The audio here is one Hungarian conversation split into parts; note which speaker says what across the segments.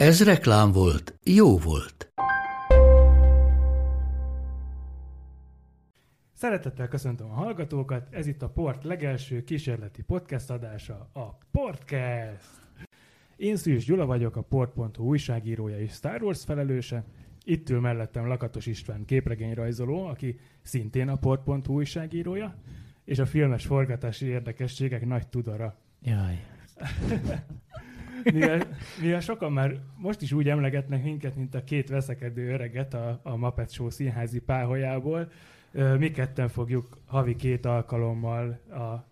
Speaker 1: Ez reklám volt, jó volt.
Speaker 2: Szeretettel köszöntöm a hallgatókat, ez itt a Port legelső kísérleti podcast adása, a Portcast! Én Szűs Gyula vagyok, a Port.hu újságírója és Star Wars felelőse. Itt ül mellettem Lakatos István képregényrajzoló, aki szintén a Port.hu újságírója, és a filmes forgatási érdekességek nagy tudara.
Speaker 3: Jaj.
Speaker 2: mivel, mivel sokan már most is úgy emlegetnek minket, mint a két veszekedő öreget a, a Muppet Show színházi páholyából, mi ketten fogjuk havi két alkalommal a,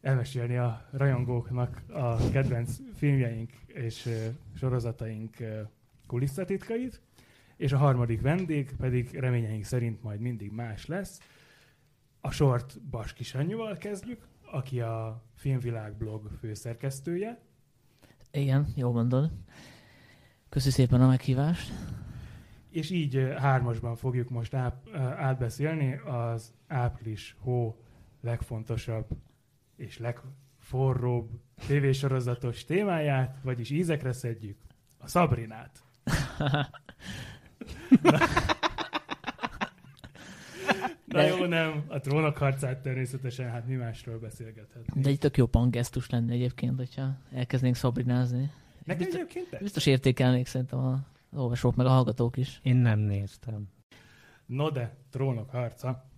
Speaker 2: elmesélni a rajongóknak a kedvenc filmjeink és sorozataink kulisszatitkait, és a harmadik vendég pedig reményeink szerint majd mindig más lesz. A sort Baski Sanyúval kezdjük, aki a Filmvilág blog főszerkesztője.
Speaker 3: Igen, jól mondod. Köszi szépen a meghívást.
Speaker 2: És így hármasban fogjuk most át, átbeszélni az április hó legfontosabb és legforróbb tévésorozatos témáját, vagyis ízekre szedjük a Szabrinát. Na. Na jó, nem. A trónok harcát természetesen, hát mi másról beszélgethetünk.
Speaker 3: De egy tök jó pangesztus lenne egyébként, hogyha elkezdenénk szabrinázni.
Speaker 2: Neked
Speaker 3: biztos,
Speaker 2: egyébként
Speaker 3: biztos értékelnék szerintem a olvasók, meg a hallgatók is.
Speaker 4: Én nem néztem.
Speaker 2: No de, trónok harca.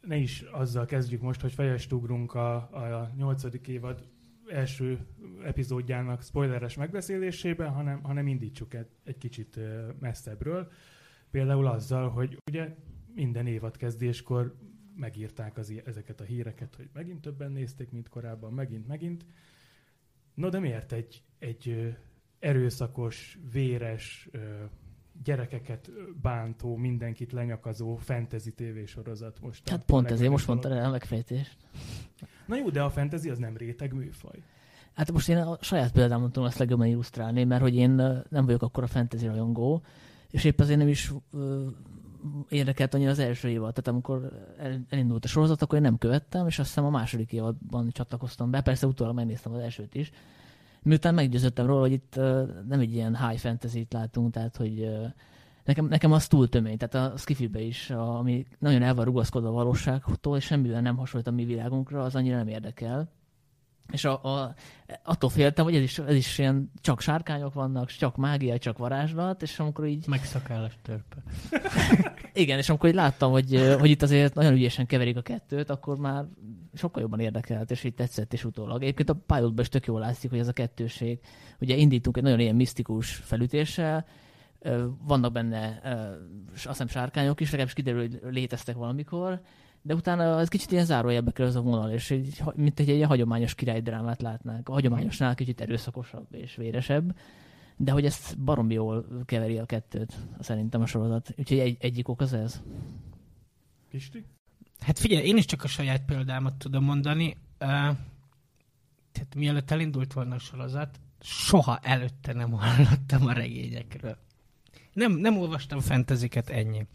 Speaker 2: Ne is azzal kezdjük most, hogy fejest ugrunk a, a nyolcadik évad első epizódjának spoileres megbeszélésébe, hanem, hanem indítsuk egy, egy kicsit messzebbről. Például azzal, hogy ugye minden évad kezdéskor megírták az, ezeket a híreket, hogy megint többen nézték, mint korábban, megint, megint. No de miért egy, egy erőszakos, véres, gyerekeket bántó, mindenkit lenyakazó fantasy tévésorozat most.
Speaker 3: Hát pont ezért most mondta el a megfejtést.
Speaker 2: Na jó, de a fantasy az nem réteg műfaj.
Speaker 3: Hát most én a saját példámon tudom ezt legjobban illusztrálni, mert hogy én nem vagyok akkor a fantasy rajongó, és épp azért nem is érdekelt annyira az első évad. Tehát amikor elindult a sorozat, akkor én nem követtem, és azt hiszem a második évadban csatlakoztam be. Persze utólag megnéztem az elsőt is. Miután meggyőződtem róla, hogy itt nem egy ilyen high fantasy-t látunk, tehát hogy nekem, nekem az túl tömény, tehát a skifibe is, ami nagyon el van rugaszkodva a valóságtól, és semmivel nem hasonlít a mi világunkra, az annyira nem érdekel. És a, a, attól féltem, hogy ez is, ez is ilyen csak sárkányok vannak, csak mágia, csak varázslat, és amikor így...
Speaker 4: Megszakállas törpe.
Speaker 3: Igen, és amikor így láttam, hogy, hogy itt azért nagyon ügyesen keverik a kettőt, akkor már sokkal jobban érdekelt, és így tetszett is utólag. Egyébként a pilotban is tök jól látszik, hogy ez a kettőség. Ugye indítunk egy nagyon ilyen misztikus felütéssel, vannak benne azt hiszem sárkányok is, legalábbis kiderül, hogy léteztek valamikor, de utána ez kicsit ilyen zárójelbe kerül az a vonal, és egy, mint egy, egy hagyományos királydrámát látnánk. A hagyományosnál kicsit erőszakosabb és véresebb, de hogy ezt barom jól keveri a kettőt, szerintem a sorozat. Úgyhogy egy, egyik ok az ez.
Speaker 2: Pisti?
Speaker 4: Hát figyelj, én is csak a saját példámat tudom mondani. Uh, tehát mielőtt elindult volna a sorozat, soha előtte nem hallottam a regényekről. Nem, nem olvastam fenteziket ennyi.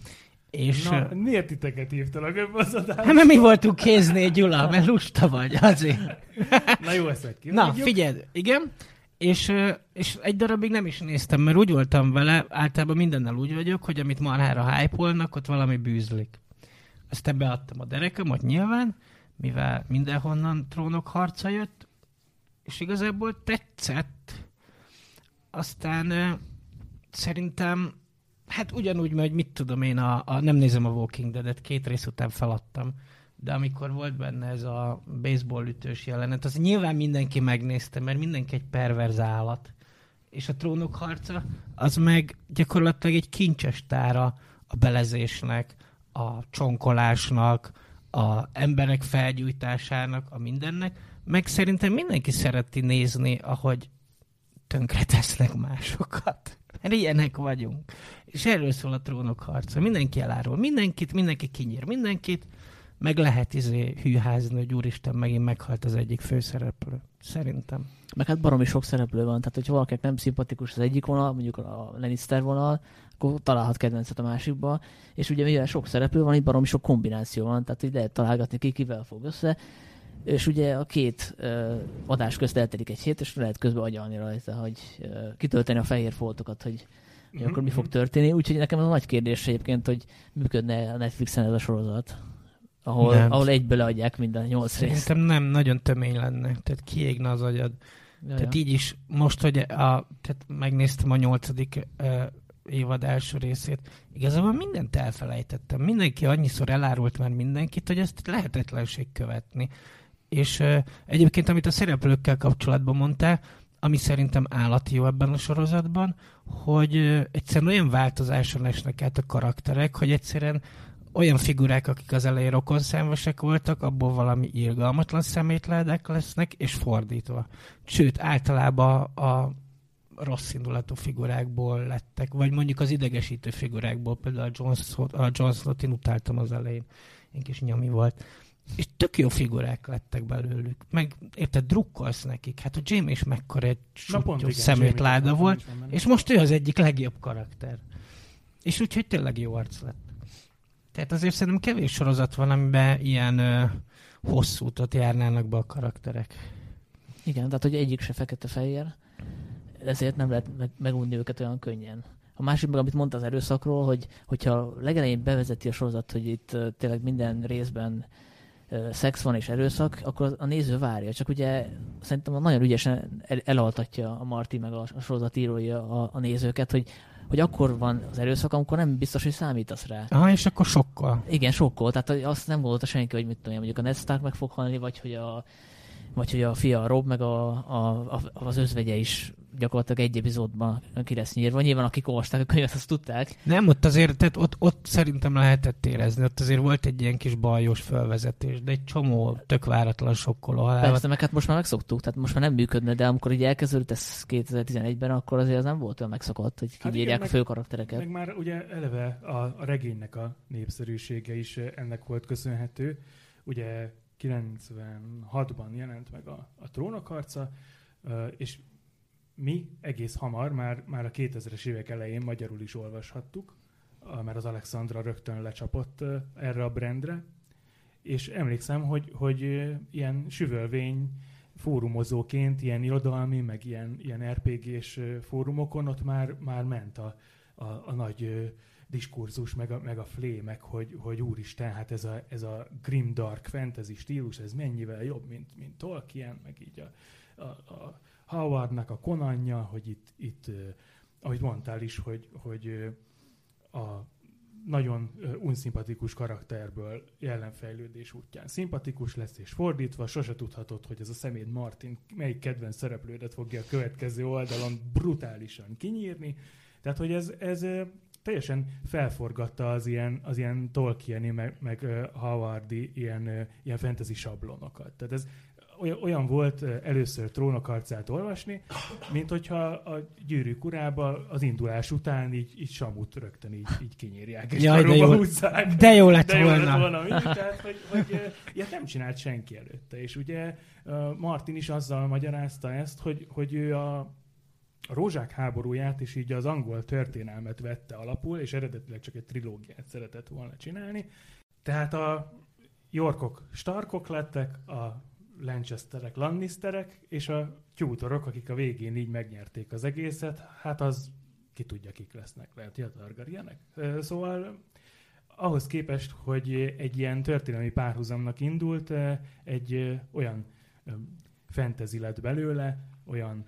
Speaker 4: És,
Speaker 2: Na, miért titeket hívtalak ebbe az adásba?
Speaker 4: Hát mert mi voltunk kéznél, Gyula, mert lusta vagy, azért.
Speaker 2: Na jó, ezt meg
Speaker 4: Na, figyeld, igen. És, és egy darabig nem is néztem, mert úgy voltam vele, általában mindennel úgy vagyok, hogy amit marhára hype ott valami bűzlik. Aztán beadtam a derekemet nyilván, mivel mindenhonnan trónok harca jött, és igazából tetszett. Aztán szerintem Hát ugyanúgy, mert mit tudom én, a, a, nem nézem a Walking Dead-et, két rész után feladtam, de amikor volt benne ez a baseball ütős jelenet, az nyilván mindenki megnézte, mert mindenki egy perverz állat. És a trónok harca, az meg gyakorlatilag egy kincses tára a belezésnek, a csonkolásnak, a emberek felgyújtásának, a mindennek, meg szerintem mindenki szereti nézni, ahogy tönkre tesznek másokat. Mert ilyenek vagyunk. És erről szól a trónok harca. Mindenki elárul mindenkit, mindenki kinyír mindenkit, meg lehet izé hűházni, hogy úristen, megint meghalt az egyik főszereplő. Szerintem.
Speaker 3: Meg hát baromi sok szereplő van, tehát hogyha valakinek nem szimpatikus az egyik vonal, mondjuk a Lannister vonal, akkor találhat kedvencet a másikba, és ugye mivel sok szereplő van, itt baromi sok kombináció van, tehát így lehet találgatni ki, kivel fog össze, és ugye a két uh, adás közt eltelik egy hét, és lehet közben agyalni rajta, hogy uh, kitölteni a fehér foltokat, hogy mm-hmm. akkor mi fog történni. Úgyhogy nekem az a nagy kérdés egyébként, hogy működne a Netflixen ez a sorozat, ahol, nem. ahol egyből leadják minden nyolc részt.
Speaker 4: Szerintem nem, nagyon tömény lenne, tehát kiégne az agyad. Ja, tehát így is, most, hogy a, tehát megnéztem a nyolcadik uh, évad első részét, igazából mindent elfelejtettem. Mindenki annyiszor elárult már mindenkit, hogy ezt lehetetlenség követni. És uh, egyébként, amit a szereplőkkel kapcsolatban mondtál, ami szerintem állati jó ebben a sorozatban, hogy uh, egyszerűen olyan változáson esnek át a karakterek, hogy egyszerűen olyan figurák, akik az elején rokon szemvesek voltak, abból valami irgalmatlan szemétledek lesznek, és fordítva. Sőt, általában a rossz indulatú figurákból lettek, vagy mondjuk az idegesítő figurákból, például a John, a John Slot, én utáltam az elején, én kis nyami volt. És tök jó figurák lettek belőlük. Meg érted, drukkolsz nekik. Hát a Jamie is mekkora egy szemétláda volt, és most ő az egyik legjobb karakter. És úgyhogy tényleg jó arc lett. Tehát azért szerintem kevés sorozat van, amiben ilyen ö, hosszú utat járnának be a karakterek.
Speaker 3: Igen, tehát hogy egyik se fekete-fehér, ezért nem lehet meg, megunni őket olyan könnyen. A másik meg, amit mondta az erőszakról, hogy hogyha legelején bevezeti a sorozat, hogy itt tényleg minden részben szex van és erőszak, akkor a néző várja. Csak ugye szerintem nagyon ügyesen el, elaltatja a Marti meg a sorozat írója a, a nézőket, hogy hogy akkor van az erőszak, amikor nem biztos, hogy számítasz rá.
Speaker 4: Ah, és akkor sokkal.
Speaker 3: Igen, sokkal. Tehát azt nem gondolta senki, hogy mit tudom mondjuk a Ned Stark meg fog halni, vagy hogy a, vagy hogy a fia a Rob, meg a, a, a, az özvegye is gyakorlatilag egy epizódban ki lesz nyírva. Nyilván akik olvasták a könyvet, azt tudták.
Speaker 4: Nem, ott azért, tehát ott, ott szerintem lehetett érezni, ott azért volt egy ilyen kis bajos felvezetés, de egy csomó tök váratlan sokkoló
Speaker 3: halál. Persze, meg hát most már megszoktuk, tehát most már nem működne, de amikor így elkezdődött ez 2011-ben, akkor azért az nem volt olyan megszokott, hogy kinyírják hát a fő karaktereket.
Speaker 2: Meg már ugye eleve a, a regénynek a népszerűsége is ennek volt köszönhető. Ugye 96-ban jelent meg a, a trónok harca, és mi egész hamar, már, már a 2000-es évek elején magyarul is olvashattuk, mert az Alexandra rögtön lecsapott erre a brandre, és emlékszem, hogy, hogy ilyen süvölvény fórumozóként, ilyen irodalmi, meg ilyen, ilyen RPG-s fórumokon ott már, már ment a, a, a nagy diskurzus, meg a, meg a flé, hogy, hogy úristen, hát ez a, ez a grim dark fantasy stílus, ez mennyivel jobb, mint, mint Tolkien, meg így a, a, a Howardnak a konanja, hogy itt, itt ahogy mondtál is, hogy, hogy a nagyon unszimpatikus karakterből jelenfejlődés útján szimpatikus lesz, és fordítva, sose tudhatod, hogy ez a szeméd Martin melyik kedvenc szereplődet fogja a következő oldalon brutálisan kinyírni. Tehát, hogy ez, ez teljesen felforgatta az ilyen, az ilyen Tolkieni, meg, meg uh, Howardi ilyen, uh, ilyen fantasy sablonokat. Tehát ez olyan volt először trónokarcát olvasni, mint hogyha a gyűrűk urába az indulás után így, így samut rögtön így, így kinyírják, és Jaj, de, jó, húzzák.
Speaker 4: de jó lett de volna.
Speaker 2: Jó lett volna mind, tehát, hogy, hogy ilyet nem csinált senki előtte. És ugye Martin is azzal magyarázta ezt, hogy, hogy ő a, a Rózsák háborúját és így az angol történelmet vette alapul, és eredetileg csak egy trilógiát szeretett volna csinálni. Tehát a Yorkok Starkok lettek, a Lancasterek, Lannisterek, és a tyútorok, akik a végén így megnyerték az egészet, hát az ki tudja, kik lesznek, lehet, hogy a Targaryenek. Szóval ahhoz képest, hogy egy ilyen történelmi párhuzamnak indult, egy olyan fantasy lett belőle, olyan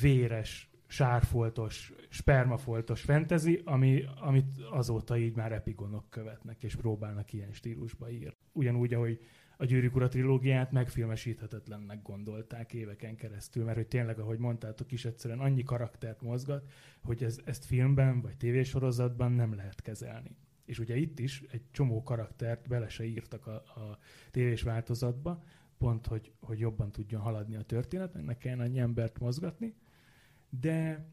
Speaker 2: véres, sárfoltos, spermafoltos fantasy, ami, amit azóta így már epigonok követnek, és próbálnak ilyen stílusba írni. Ugyanúgy, ahogy a Gyűrűk Ura trilógiát megfilmesíthetetlennek gondolták éveken keresztül, mert hogy tényleg, ahogy mondtátok is, egyszerűen annyi karaktert mozgat, hogy ez, ezt filmben vagy tévésorozatban nem lehet kezelni. És ugye itt is egy csomó karaktert bele se írtak a, a tévés változatba, pont, hogy, hogy jobban tudjon haladni a történet, ennek kellene annyi embert mozgatni, de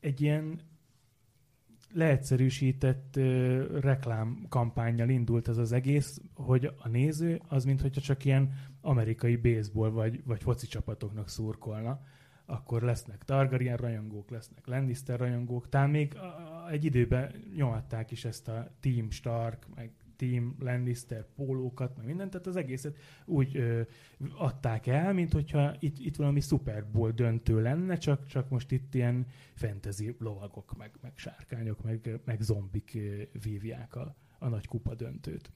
Speaker 2: egy ilyen leegyszerűsített uh, reklámkampányjal indult ez az egész, hogy a néző az, mintha csak ilyen amerikai baseball vagy, vagy foci csapatoknak szurkolna. Akkor lesznek Targaryen rajongók, lesznek Lannister rajongók, talán még uh, egy időben nyomatták is ezt a Team Stark, meg Team Lannister pólókat, meg mindent, tehát az egészet úgy ö, adták el, mint hogyha itt, itt valami Super Bowl döntő lenne, csak, csak most itt ilyen fantasy lovagok, meg, meg sárkányok, meg, meg zombik ö, vívják a, a nagy kupa döntőt.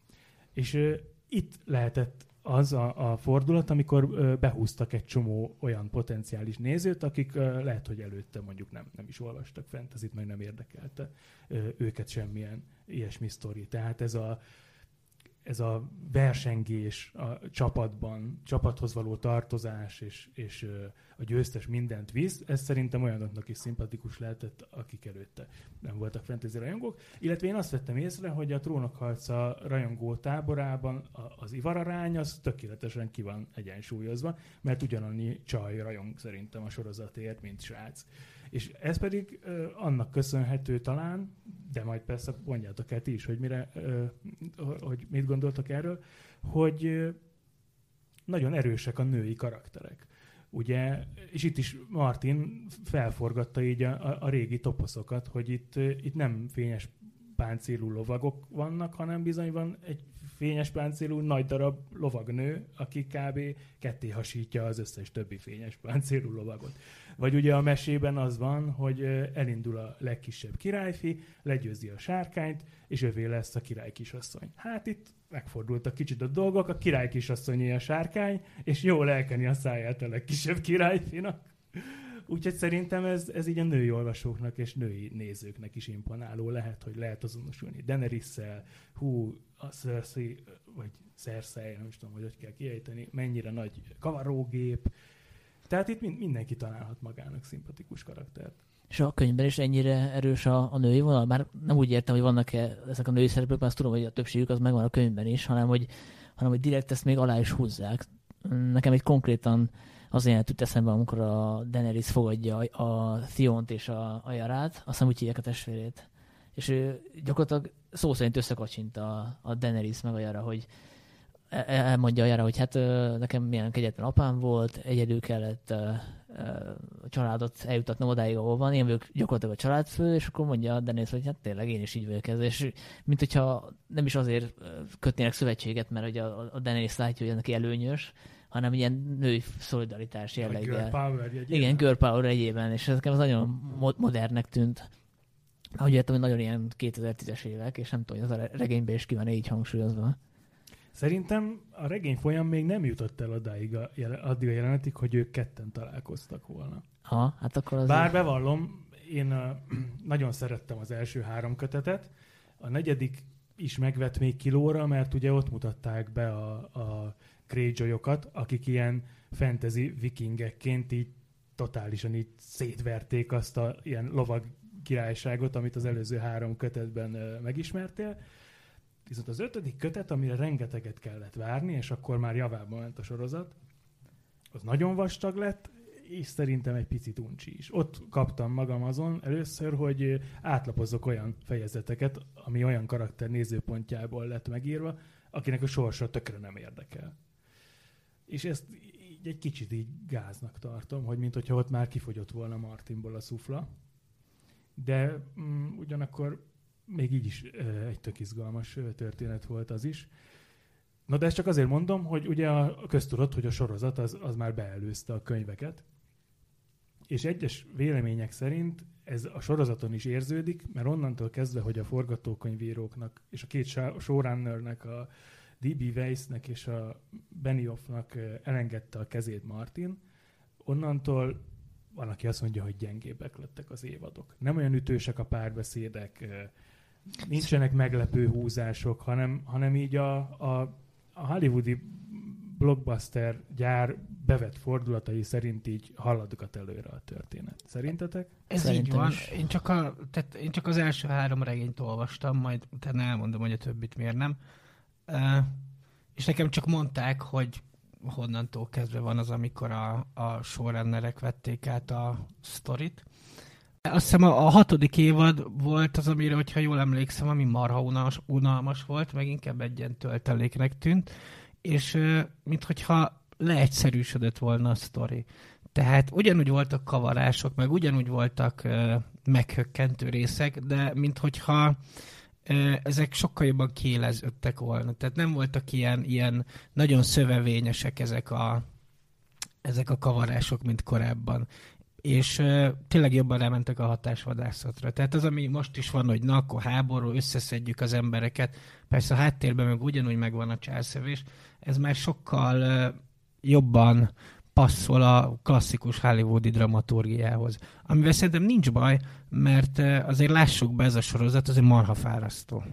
Speaker 2: És ö, itt lehetett az a, a fordulat, amikor ö, behúztak egy csomó olyan potenciális nézőt, akik ö, lehet, hogy előtte mondjuk nem, nem is olvastak fentezit, meg nem érdekelte ö, őket semmilyen ilyesmi sztori. Tehát ez a, ez a versengés a csapatban, csapathoz való tartozás és, és a győztes mindent visz, ez szerintem olyanoknak is szimpatikus lehetett, akik előtte nem voltak fantasy rajongók. Illetve én azt vettem észre, hogy a trónokharca rajongó táborában az ivararány az tökéletesen ki van egyensúlyozva, mert ugyanannyi csaj rajong szerintem a sorozatért, mint srác. És ez pedig ö, annak köszönhető talán, de majd persze mondjátok el ti is, hogy, mire, ö, hogy mit gondoltak erről, hogy ö, nagyon erősek a női karakterek. Ugye, és itt is Martin felforgatta így a, a, a régi toposzokat, hogy itt, itt nem fényes páncélú lovagok vannak, hanem bizony van egy fényes páncélú nagy darab lovagnő, aki kb. ketté hasítja az összes többi fényes páncélú lovagot. Vagy ugye a mesében az van, hogy elindul a legkisebb királyfi, legyőzi a sárkányt, és övé lesz a király kisasszony. Hát itt megfordultak kicsit a dolgok, a király kisasszonyé a sárkány, és jól elkeni a száját a legkisebb királyfinak. Úgyhogy szerintem ez, ez így a női olvasóknak és női nézőknek is imponáló lehet, hogy lehet azonosulni daenerys hú, a Cersei, vagy Cersei, nem is tudom, hogy hogy kell kiejteni, mennyire nagy kavarógép. Tehát itt mindenki találhat magának szimpatikus karaktert.
Speaker 3: És a könyvben is ennyire erős a, a női vonal? Már nem úgy értem, hogy vannak-e ezek a női szereplők, mert azt tudom, hogy a többségük az megvan a könyvben is, hanem hogy, hanem hogy direkt ezt még alá is húzzák. Nekem egy konkrétan az ilyen jut eszembe, amikor a Daenerys fogadja a Theont és a, a Jarát, azt hiszem úgy hívják a testvérét. És ő gyakorlatilag szó szerint összekacsint a, a Daenerys meg a Jara, hogy e, e, elmondja a Jara, hogy hát nekem milyen kegyetlen apám volt, egyedül kellett a családot eljutatnom odáig, ahol van, én vagyok gyakorlatilag a családfő, és akkor mondja a Dennis, hogy hát tényleg én is így vagyok ez, és mint hogyha nem is azért kötnének szövetséget, mert ugye a, a Dennis látja, hogy neki előnyös, hanem ilyen női szolidaritás jelleggel. Girl
Speaker 2: power jegyében.
Speaker 3: Igen, girl power egyében, és ez az nagyon modernnek tűnt. Ahogy értem, hogy nagyon ilyen 2010-es évek, és nem tudom, hogy az a regényben is ki van így hangsúlyozva.
Speaker 2: Szerintem a regény folyam még nem jutott el adáig a, addig a jelenetig, hogy ők ketten találkoztak volna.
Speaker 3: Ha, hát akkor az...
Speaker 2: Bár bevallom, én a, nagyon szerettem az első három kötetet. A negyedik is megvett még kilóra, mert ugye ott mutatták be a, a Greyjoyokat, akik ilyen fantasy vikingekként így totálisan így szétverték azt a ilyen lovag királyságot, amit az előző három kötetben megismertél. Viszont az ötödik kötet, amire rengeteget kellett várni, és akkor már javában ment a sorozat, az nagyon vastag lett, és szerintem egy picit uncsi is. Ott kaptam magam azon először, hogy átlapozok olyan fejezeteket, ami olyan karakter nézőpontjából lett megírva, akinek a sorsa tökre nem érdekel. És ezt így egy kicsit így gáznak tartom, hogy mint hogyha ott már kifogyott volna Martinból a szufla. De mm, ugyanakkor még így is egy tök izgalmas történet volt az is. Na de ezt csak azért mondom, hogy ugye a köztudott, hogy a sorozat az, az már beelőzte a könyveket, és egyes vélemények szerint ez a sorozaton is érződik, mert onnantól kezdve, hogy a forgatókönyvíróknak és a két showrunnernek, a D.B. Weissnek és a Benioffnak elengedte a kezét Martin, onnantól van, aki azt mondja, hogy gyengébbek lettek az évadok. Nem olyan ütősek a párbeszédek, nincsenek meglepő húzások, hanem, hanem így a, a, a hollywoodi blockbuster gyár bevett fordulatai szerint így haladgat előre a történet. Szerintetek?
Speaker 4: Ez
Speaker 3: Szerintem
Speaker 4: így van.
Speaker 3: is.
Speaker 4: Én csak, a, tehát én csak az első három regényt olvastam, majd utána elmondom, hogy a többit miért nem. Uh, és nekem csak mondták, hogy honnantól kezdve van az, amikor a, a showrunnerek vették át a sztorit. azt hiszem a, a hatodik évad volt az, amire, hogyha jól emlékszem, ami marha unalmas, unalmas volt, meg inkább egy ilyen tölteléknek tűnt, és minthogyha leegyszerűsödött volna a sztori. Tehát ugyanúgy voltak kavarások, meg ugyanúgy voltak uh, meghökkentő részek, de minthogyha ezek sokkal jobban kiéleződtek volna. Tehát nem voltak ilyen, ilyen nagyon szövevényesek ezek a, ezek a kavarások, mint korábban és tényleg jobban elmentek a hatásvadászatra. Tehát az, ami most is van, hogy na, akkor háború, összeszedjük az embereket, persze a háttérben meg ugyanúgy megvan a császövés, ez már sokkal jobban passzol a klasszikus hollywoodi dramaturgiához. Amivel szerintem nincs baj, mert azért lássuk be ez a sorozat, azért marha fárasztó.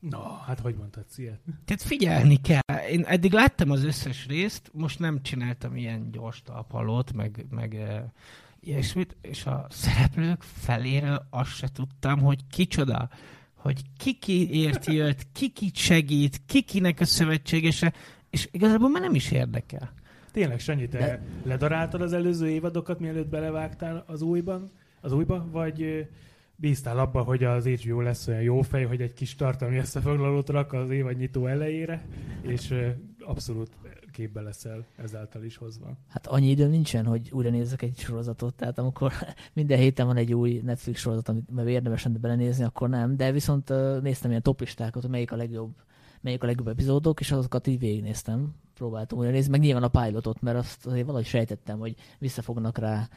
Speaker 2: Na, hát hogy mondtad, szia?
Speaker 4: Tehát figyelni kell. Én eddig láttam az összes részt, most nem csináltam ilyen gyors talpalót, meg, meg e, ilyesmit, és a szereplők feléről azt se tudtam, hogy kicsoda, hogy ki ért jött, kit segít, kikinek a szövetségese, és igazából már nem is érdekel.
Speaker 2: Tényleg, Sanyi, te De... ledaráltad az előző évadokat, mielőtt belevágtál az újban, az újba, vagy bíztál abba, hogy az HBO lesz olyan jó fej, hogy egy kis tartalmi összefoglalót rak az évad nyitó elejére, és abszolút képbe leszel ezáltal is hozva.
Speaker 3: Hát annyi időm nincsen, hogy újra nézzek egy sorozatot, tehát amikor minden héten van egy új Netflix sorozat, amit érdemes lenne belenézni, akkor nem, de viszont néztem ilyen topistákat, hogy melyik a legjobb melyik a legjobb epizódok, és azokat így végignéztem, próbáltam újra nézni, meg nyilván a pilotot, mert azt azért valahogy sejtettem, hogy vissza fognak rá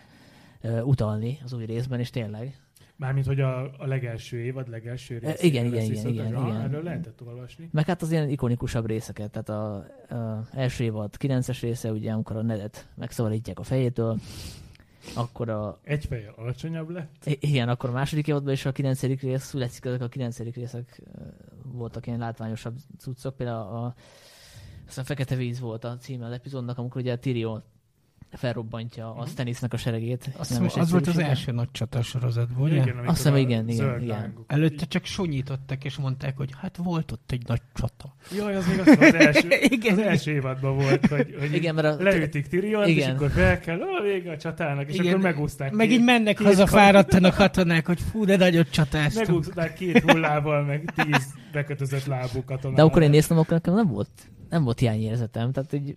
Speaker 3: utalni az új részben, és tényleg.
Speaker 2: Mármint, hogy a, a legelső évad, legelső rész.
Speaker 3: E, igen, igen, igen, igen, igen.
Speaker 2: Erről lehetett olvasni.
Speaker 3: Meg hát az ilyen ikonikusabb részeket, tehát a, a első évad 9-es része, ugye, amikor a nedet megszabadítják a fejétől, akkor a...
Speaker 2: Egy fejjel alacsonyabb lett?
Speaker 3: Igen, akkor a második évadban is a kilencedik rész, születik ezek a kilencedik részek voltak ilyen látványosabb cuccok, például a, a, a Fekete Víz volt a címe az epizódnak, amikor ugye a Tyrion felrobbantja a mhm. Stannisnek a seregét.
Speaker 4: Azt hiszem, az volt az első nagy csatasorozat, ugye?
Speaker 3: Igen, Azt hiszem, igen, igen, igen.
Speaker 4: Előtte csak sonyítottak, és mondták, hogy hát volt ott egy nagy csata.
Speaker 2: Jaj, az még az, az első, igen. az első évadban volt, hogy, hogy igen, mert a, leütik Tyrion, és akkor fel kell, a vége a csatának, és igen. akkor megúzták.
Speaker 4: Meg így mennek haza, fáradtan a katonák, hogy fú, de nagyot csatáztunk.
Speaker 2: Megúzták két hullával, meg tíz bekötözött lábú katonával.
Speaker 3: De akkor én néztem, akkor nekem nem volt, nem volt hiányérzetem, tehát így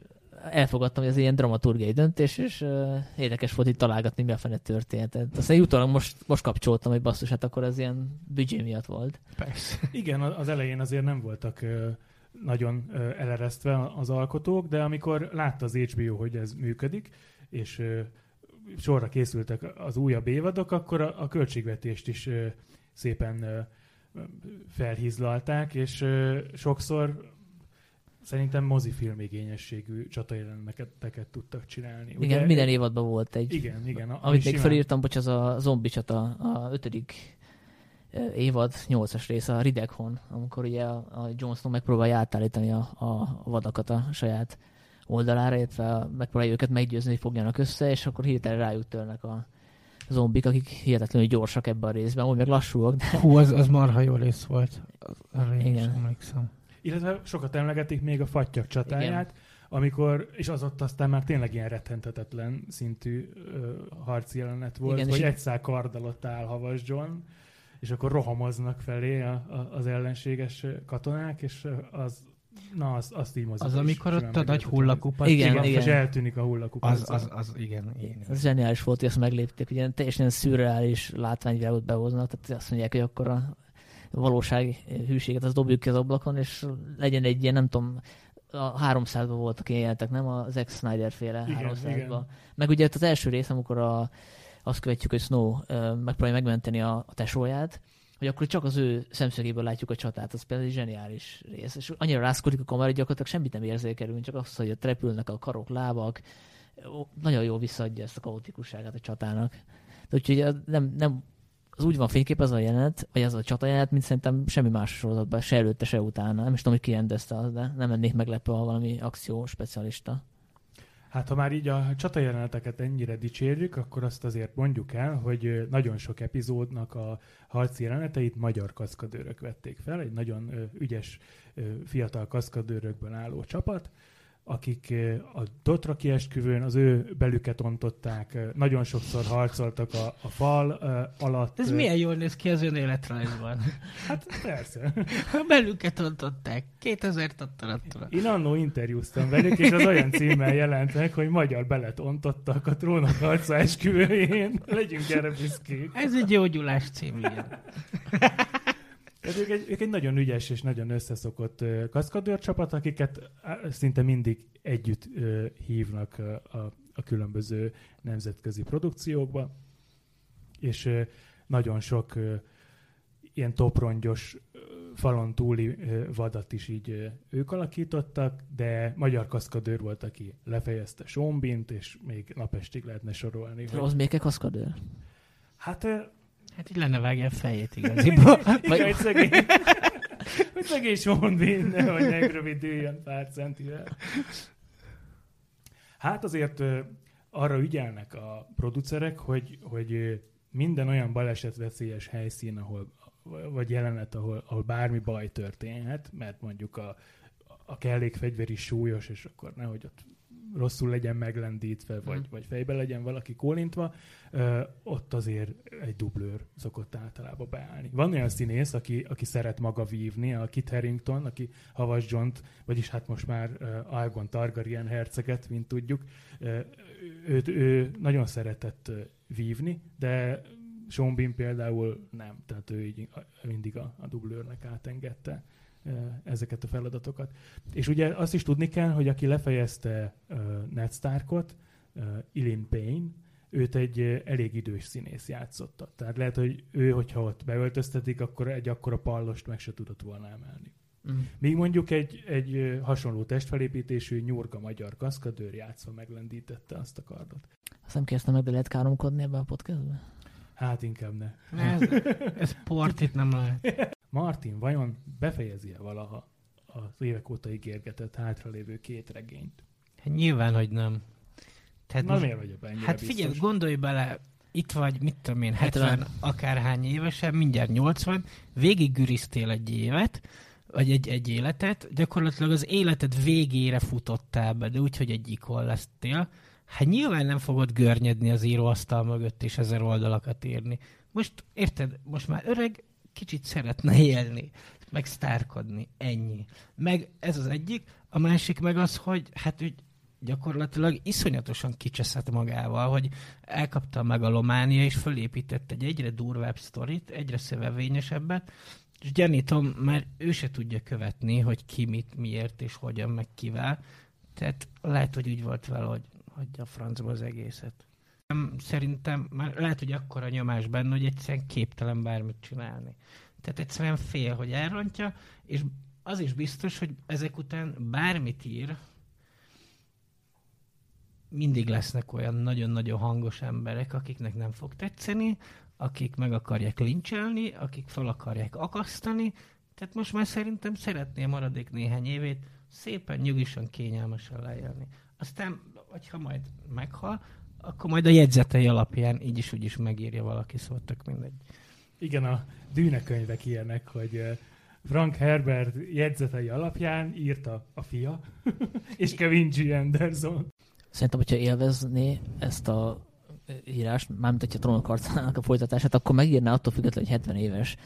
Speaker 3: elfogadtam, hogy ez ilyen dramaturgiai döntés, és uh, érdekes volt itt találgatni, mi a fene történt. Aztán utólag most, most kapcsoltam, hogy basszus, hát akkor ez ilyen büdzsé miatt volt.
Speaker 2: Persze. Igen, az elején azért nem voltak uh, nagyon uh, eleresztve az alkotók, de amikor látta az HBO, hogy ez működik, és uh, sorra készültek az újabb évadok, akkor a, a költségvetést is uh, szépen uh, felhízlalták, és uh, sokszor szerintem mozifilm igényességű csatajeleneteket tudtak csinálni.
Speaker 3: Igen, Ugye? minden évadban volt egy.
Speaker 2: Igen, igen.
Speaker 3: A, amit még simán... felírtam, hogy az a zombi csata, a ötödik évad, nyolcas része, a Rideghon, amikor ugye a, a Jon Snow megpróbálja átállítani a, a vadakat a saját oldalára, illetve megpróbálja őket meggyőzni, hogy fogjanak össze, és akkor hirtelen rájuk törnek a zombik, akik hihetetlenül gyorsak ebben a részben, úgy meg lassúak. De...
Speaker 4: Hú, az, az marha jó rész volt. Arra Igen. emlékszem
Speaker 2: illetve sokat emlegetik még a fattyak csatáját, Igen. amikor, és az ott aztán már tényleg ilyen rettentetetlen szintű ö, harci jelenet volt, Igen, hogy egy szál kard alatt áll Havas John, és akkor rohamoznak felé a, a, az ellenséges katonák, és az Na, azt, azt így
Speaker 4: Az, amikor ott a nagy hullakupa.
Speaker 3: Igen, igen, igen.
Speaker 2: És eltűnik a hullakupa.
Speaker 4: Az, az, az, igen, igen.
Speaker 3: Ez zseniális volt, hogy ezt meglépték. Ugye teljesen szürreális látványvilágot behoznak, tehát azt mondják, hogy akkor a valóság hűséget, az dobjuk ki az ablakon, és legyen egy ilyen, nem tudom, a 300-ban voltak ilyen jelentek, nem? A Zack Snyder féle 300-ban. Meg ugye az első rész, amikor a, azt követjük, hogy Snow megpróbálja megmenteni a, a tesóját, hogy akkor csak az ő szemszögéből látjuk a csatát, az például egy zseniális rész. És annyira rászkodik a kamera, hogy gyakorlatilag semmit nem érzékelünk, csak azt, hogy ott repülnek a karok, lábak, nagyon jól visszaadja ezt a kaotikusságát a csatának. De úgyhogy nem, nem az úgy van fénykép az a jelenet, vagy az a csata jelenet, mint szerintem semmi más sorozatban, se előtte, se utána. Nem is tudom, hogy ki rendezte az, de nem lennék meglepő, ha valami akció specialista.
Speaker 2: Hát ha már így a csatajeleneteket ennyire dicsérjük, akkor azt azért mondjuk el, hogy nagyon sok epizódnak a harci jeleneteit magyar kaszkadőrök vették fel, egy nagyon ügyes fiatal kaszkadőrökből álló csapat, akik a Dotraki esküvőn az ő belüket ontották, nagyon sokszor harcoltak a, a fal alatt.
Speaker 4: Ez milyen jól néz ki az ön életrajzban.
Speaker 2: hát persze.
Speaker 4: A belüket ontották. 2000 tattarattal.
Speaker 2: Én annó interjúztam velük, és az olyan címmel jelent meg, hogy magyar belet ontottak a trónok harca esküvőjén. Legyünk erre büszkék.
Speaker 4: Ez egy jó gyulás cím, igen.
Speaker 2: Tehát ők egy, ők egy nagyon ügyes és nagyon összeszokott kaszkadőr csapat, akiket szinte mindig együtt hívnak a, a különböző nemzetközi produkciókba, és nagyon sok ilyen toprongyos falon túli vadat is így ők alakítottak, de magyar kaszkadőr volt, aki lefejezte Sombint, és még napestig lehetne sorolni.
Speaker 3: Az még egy kaszkadőr?
Speaker 2: Hát
Speaker 4: Hát így lenne vágja a fejét igaziból.
Speaker 2: Vagy... hogy szegény, hogy szegény Sean Bean, nehogy megrövidüljön pár centivel. Hát azért arra ügyelnek a producerek, hogy, hogy minden olyan balesetveszélyes helyszín, ahol, vagy jelenet, ahol, ahol bármi baj történhet, mert mondjuk a, a kellékfegyver is súlyos, és akkor nehogy ott rosszul legyen meglendítve, vagy, mm. vagy fejbe legyen valaki kólintva, ö, ott azért egy dublőr szokott általában beállni. Van olyan színész, aki, aki szeret maga vívni, a Kit Harington, aki Havas john vagyis hát most már uh, Algon Targaryen herceget, mint tudjuk, uh, őt, ő nagyon szeretett uh, vívni, de Sean Bean például nem, tehát ő így mindig a, a dublőrnek átengedte ezeket a feladatokat. És ugye azt is tudni kell, hogy aki lefejezte uh, Ned Starkot, uh, Ilin Payne, őt egy uh, elég idős színész játszotta. Tehát lehet, hogy ő, hogyha ott beöltöztetik, akkor egy akkora pallost meg se tudott volna emelni. Mm. Míg mondjuk egy, egy hasonló testfelépítésű nyurga magyar kaszkadőr játszva meglendítette azt a kardot.
Speaker 3: Azt nem meg, de lehet káromkodni ebbe a podcastbe?
Speaker 2: Hát inkább ne.
Speaker 4: Ez, ez port itt nem lehet.
Speaker 2: Martin vajon befejezi-e valaha az évek óta ígérgetett hátralévő két regényt?
Speaker 4: Hát nyilván, hogy nem.
Speaker 2: Tehát Na most, miért vagyok ennyire
Speaker 4: Hát figyelj, biztos? gondolj bele, itt vagy, mit tudom én, 70, 70 akárhány évesen, mindjárt 80, végig güriztél egy évet, vagy egy, egy életet, gyakorlatilag az életed végére futottál be, de úgy, hogy egy ikon lesztél, hát nyilván nem fogod görnyedni az íróasztal mögött és ezer oldalakat írni. Most, érted, most már öreg, kicsit szeretne élni, meg sztárkodni, ennyi. Meg ez az egyik, a másik meg az, hogy hát úgy gyakorlatilag iszonyatosan kicseszett magával, hogy elkapta a megalománia, és fölépített egy egyre durvább sztorit, egyre szövevényesebbet, és gyanítom, mert ő se tudja követni, hogy ki mit, miért és hogyan, meg kivel. Tehát lehet, hogy úgy volt vele, hogy hagyja a francba az egészet. Szerintem már lehet, hogy akkor a nyomás benne, hogy egyszerűen képtelen bármit csinálni. Tehát egyszerűen fél, hogy elrontja, és az is biztos, hogy ezek után bármit ír, mindig lesznek olyan nagyon-nagyon hangos emberek, akiknek nem fog tetszeni, akik meg akarják lincselni, akik fel akarják akasztani, tehát most már szerintem szeretné maradék néhány évét szépen, nyugisan, kényelmesen leélni. Aztán, hogyha majd meghal, akkor majd a jegyzetei alapján így is úgy is megírja valaki, szóval tök mindegy.
Speaker 2: Igen, a dűnekönyvek ilyenek, hogy Frank Herbert jegyzetei alapján írta a fia, és Kevin G. Anderson.
Speaker 3: Szerintem, hogyha élvezné ezt a írást, mármint hogyha trónok a folytatását, akkor megírná attól függetlenül, hogy 70 éves.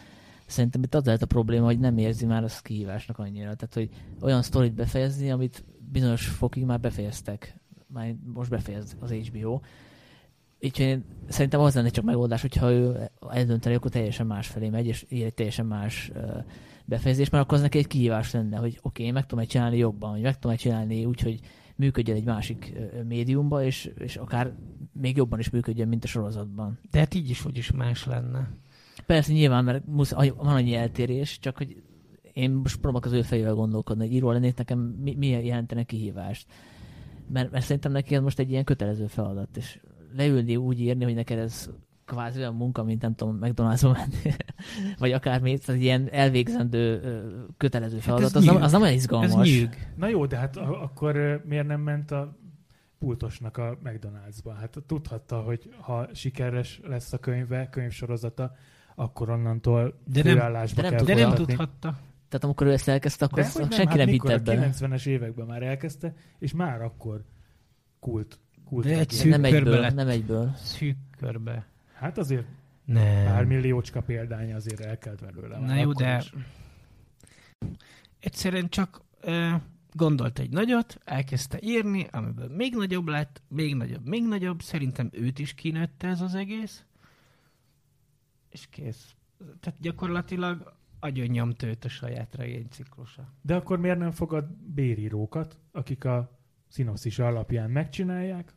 Speaker 3: Szerintem itt az lehet a probléma, hogy nem érzi már az kihívásnak annyira. Tehát, hogy olyan sztorit befejezni, amit bizonyos fokig már befejeztek már most befejez az HBO. Úgyhogy szerintem az lenne csak megoldás, hogyha ő eldönteni, akkor teljesen más felé megy, és ír egy teljesen más befejezés, mert akkor az neki egy kihívás lenne, hogy oké, okay, meg tudom csinálni jobban, hogy meg tudom csinálni úgy, hogy működjön egy másik médiumba, és, és akár még jobban is működjön, mint a sorozatban.
Speaker 4: De hát így is, hogy is más lenne.
Speaker 3: Persze, nyilván, mert musz, van annyi eltérés, csak hogy én most próbálok az ő fejével gondolkodni, hogy író lennék, nekem mi, mi jelentene kihívást mert, mert szerintem neki ez most egy ilyen kötelező feladat, és leülni úgy írni, hogy neked ez kvázi olyan munka, mint nem tudom, McDonald's-ba menni, vagy akármi, ez egy ilyen elvégzendő kötelező hát feladat, hát az, nem, az nem olyan izgalmas. Ez nyűg.
Speaker 2: Na jó, de hát akkor miért nem ment a pultosnak a McDonald'sba? Hát tudhatta, hogy ha sikeres lesz a könyve, könyvsorozata, akkor onnantól
Speaker 4: de nem, de nem, kell De nem tudhatta.
Speaker 3: Tehát amikor ő ezt elkezdte, akkor
Speaker 2: De
Speaker 3: ezt
Speaker 2: hogy nem,
Speaker 3: senki
Speaker 2: hát
Speaker 3: nem
Speaker 2: mikor
Speaker 3: hitte ebbe.
Speaker 2: A 90-es években már elkezdte, és már akkor kult. kult
Speaker 4: De egy
Speaker 3: Nem egyből,
Speaker 4: lett.
Speaker 3: nem egyből.
Speaker 4: Szűk körbe.
Speaker 2: Hát azért
Speaker 4: Nem.
Speaker 2: pár milliócska példánya azért elkelt belőle.
Speaker 4: Na jó, de
Speaker 2: is.
Speaker 4: egyszerűen csak ö, gondolt egy nagyot, elkezdte írni, amiből még nagyobb lett, még nagyobb, még nagyobb. Szerintem őt is kinőtte ez az egész. És kész. Tehát gyakorlatilag agyon nyomt őt a saját regényciklusa.
Speaker 2: De akkor miért nem fogad bérírókat, akik a szinopszis alapján megcsinálják?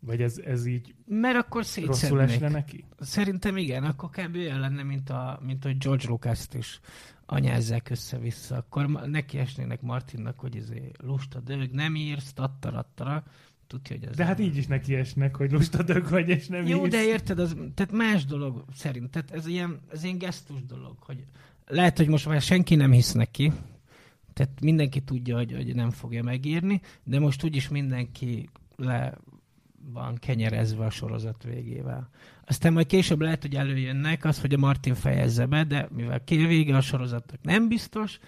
Speaker 2: Vagy ez, ez így
Speaker 4: Mert akkor
Speaker 2: rosszul esne neki?
Speaker 4: Szerintem igen, akkor kb. olyan lenne, mint, a, mint hogy George Lucas-t is anyázzák össze-vissza. Akkor neki esnének Martinnak, hogy izé, lusta dög, nem írsz, tattarattara. Tudja, hogy ez
Speaker 2: De hát
Speaker 4: nem-
Speaker 2: így is neki esnek, hogy lustadög vagy, és nem
Speaker 4: Jó,
Speaker 2: írsz.
Speaker 4: de érted, az, tehát más dolog szerint. Tehát ez ilyen, ez ilyen gesztus dolog, hogy lehet, hogy most már senki nem hisz neki, tehát mindenki tudja, hogy, hogy nem fogja megírni, de most úgyis mindenki le van kenyerezve a sorozat végével. Aztán majd később lehet, hogy előjönnek az, hogy a Martin fejezze be, de mivel vége a sorozatnak nem biztos,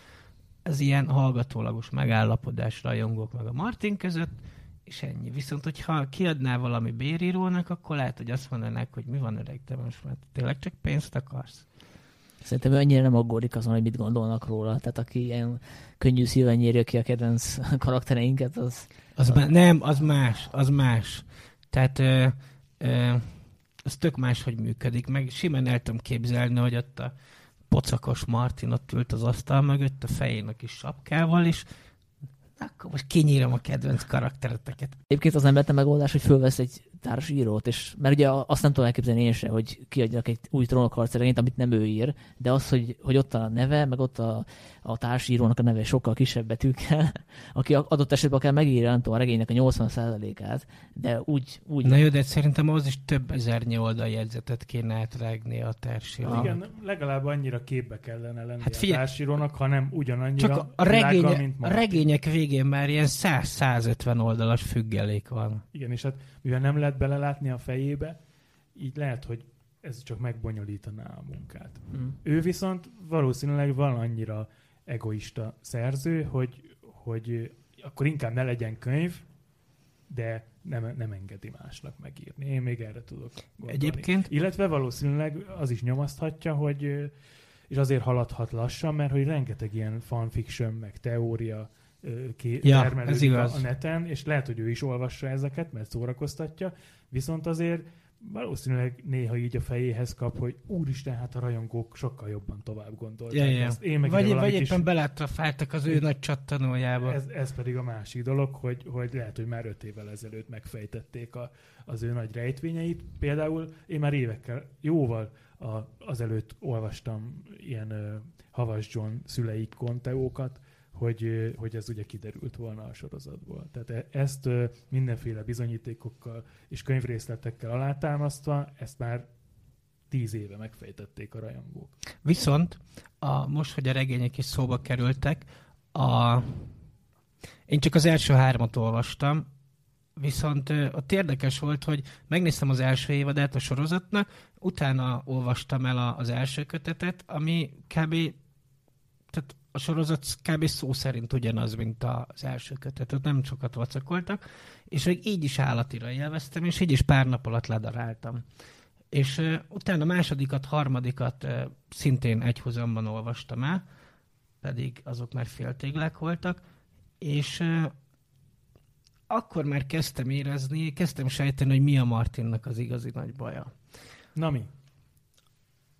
Speaker 4: ez ilyen hallgatólagos megállapodás rajongók meg a Martin között, és ennyi. Viszont, hogyha kiadnál valami bérírónak, akkor lehet, hogy azt mondanák, hogy mi van öreg, te most már tényleg csak pénzt akarsz.
Speaker 3: Szerintem ő annyira nem aggódik azon, hogy mit gondolnak róla. Tehát aki ilyen könnyű szíven nyírja ki a kedvenc karaktereinket, az
Speaker 4: Az má- nem, az más, az más. Tehát ö, ö, az tök más, hogy működik. Meg simán el tudom képzelni, hogy ott a pocakos Martin ott ült az asztal mögött, a fején a kis sapkával, és akkor most kinyírom a kedvenc karaktereteket.
Speaker 3: Egyébként az nem a megoldás, hogy fölvesz egy társírót, és mert ugye azt nem tudom elképzelni én se, hogy kiadjak egy új trónokharc regényt, amit nem ő ír, de az, hogy, hogy ott a neve, meg ott a, a társírónak a neve sokkal kisebb betűkkel, aki adott esetben akár megírja, nem tudom, a regénynek a 80%-át, de úgy, úgy
Speaker 4: Na jó, de szerintem az is több ezernyi oldal jegyzetet kéne átrágni a társírónak.
Speaker 2: Igen, legalább annyira képbe kellene lenni
Speaker 4: Hát
Speaker 2: a
Speaker 4: figyelj-
Speaker 2: társírónak, hanem ugyanannyira
Speaker 4: Csak a, a,
Speaker 2: világgal,
Speaker 4: regénye,
Speaker 2: mint
Speaker 4: a regények végén már ilyen 100-150 oldalas függelék van.
Speaker 2: Igen, és hát mivel nem lehet belelátni a fejébe, így lehet, hogy ez csak megbonyolítaná a munkát.
Speaker 3: Mm.
Speaker 2: Ő viszont valószínűleg van annyira egoista szerző, hogy, hogy akkor inkább ne legyen könyv, de nem, nem engedi másnak megírni. Én még erre tudok gondolni.
Speaker 4: Egyébként
Speaker 2: Illetve valószínűleg az is nyomaszthatja, hogy és azért haladhat lassan, mert hogy rengeteg ilyen fanfiction, meg teória ké-
Speaker 4: Ja,
Speaker 2: termelődik a, neten, és lehet, hogy ő is olvassa ezeket, mert szórakoztatja, viszont azért valószínűleg néha így a fejéhez kap, hogy úristen, hát a rajongók sokkal jobban tovább gondolták
Speaker 4: Ja, ja.
Speaker 2: ezt. Én meg
Speaker 4: vagy, vagy
Speaker 2: valamit is
Speaker 4: éppen belátrafáltak az ő nagy csattanójába.
Speaker 2: ez, ez pedig a másik dolog, hogy, hogy lehet, hogy már öt évvel ezelőtt megfejtették a, az ő nagy rejtvényeit. Például én már évekkel, jóval a, azelőtt olvastam ilyen ö, Havas John szülei konteókat, hogy, hogy ez ugye kiderült volna a sorozatból. Tehát e- ezt mindenféle bizonyítékokkal és könyvrészletekkel alátámasztva, ezt már tíz éve megfejtették a rajongók.
Speaker 4: Viszont a, most, hogy a regények is szóba kerültek, a, én csak az első hármat olvastam, viszont ott érdekes volt, hogy megnéztem az első évadát a sorozatnak, utána olvastam el a, az első kötetet, ami kb. Tehát a sorozat kb. szó szerint ugyanaz, mint az első kötet. Ott nem sokat vacakoltak, és még így is állatira élveztem, és így is pár nap alatt ledaráltam. És uh, utána másodikat, harmadikat uh, szintén egyhuzamban olvastam el, pedig azok már féltéglek voltak, és uh, akkor már kezdtem érezni, kezdtem sejteni, hogy mi a Martinnak az igazi nagy baja.
Speaker 2: Na mi?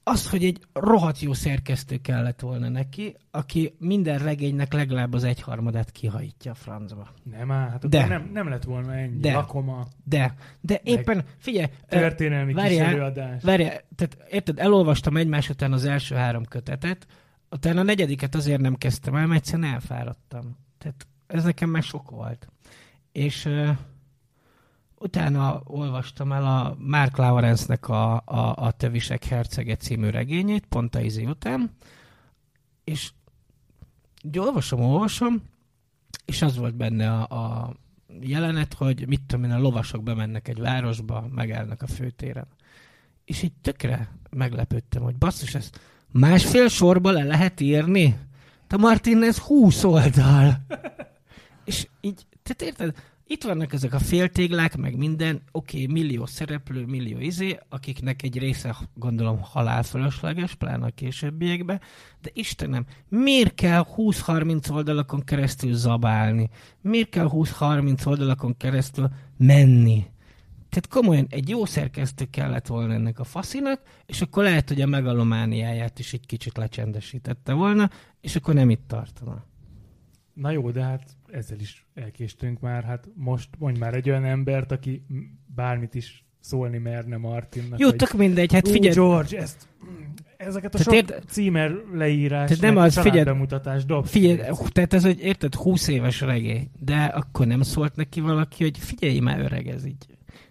Speaker 4: Az, hogy egy rohadt jó szerkesztő kellett volna neki, aki minden regénynek legalább az egyharmadát kihajítja a francba.
Speaker 2: Nem áll, hát
Speaker 4: De.
Speaker 2: nem, nem lett volna ennyi.
Speaker 4: De.
Speaker 2: Lakoma,
Speaker 4: De, de éppen, figyelj,
Speaker 2: történelmi kis
Speaker 4: várjál,
Speaker 2: előadás.
Speaker 4: Várjál, tehát érted, elolvastam egymás után az első három kötetet, utána a negyediket azért nem kezdtem el, mert egyszerűen elfáradtam. Tehát ez nekem már sok volt. És utána olvastam el a Mark Lawrence-nek a, a, a Tövisek hercege című regényét, pont a izé után, és így olvasom, olvasom, és az volt benne a, a jelenet, hogy mit tudom én, a lovasok bemennek egy városba, megállnak a főtéren. És így tökre meglepődtem, hogy basszus, ezt másfél sorba le lehet írni? Te Martin, ez 20 oldal. És így, tehát érted? Itt vannak ezek a féltéglák, meg minden, oké, okay, millió szereplő, millió izé, akiknek egy része gondolom halálfölösleges, pláne a későbbiekben, de Istenem, miért kell 20-30 oldalakon keresztül zabálni? Miért kell 20-30 oldalakon keresztül menni? Tehát komolyan egy jó szerkesztő kellett volna ennek a faszinak, és akkor lehet, hogy a megalomániáját is egy kicsit lecsendesítette volna, és akkor nem itt tartana.
Speaker 2: Na jó, de hát ezzel is elkéstünk már. Hát most mondj már egy olyan embert, aki bármit is szólni merne Martinnak.
Speaker 4: Jó, tök mindegy, hát figyelj.
Speaker 2: George, ezt, ezeket a tehát sok érd... címer leírás,
Speaker 4: tehát nem az, figyelj,
Speaker 2: bemutatás, dob.
Speaker 4: Figyelj, tehát ez, hogy érted, 20 éves regé, de akkor nem szólt neki valaki, hogy figyelj már öreg, ez így.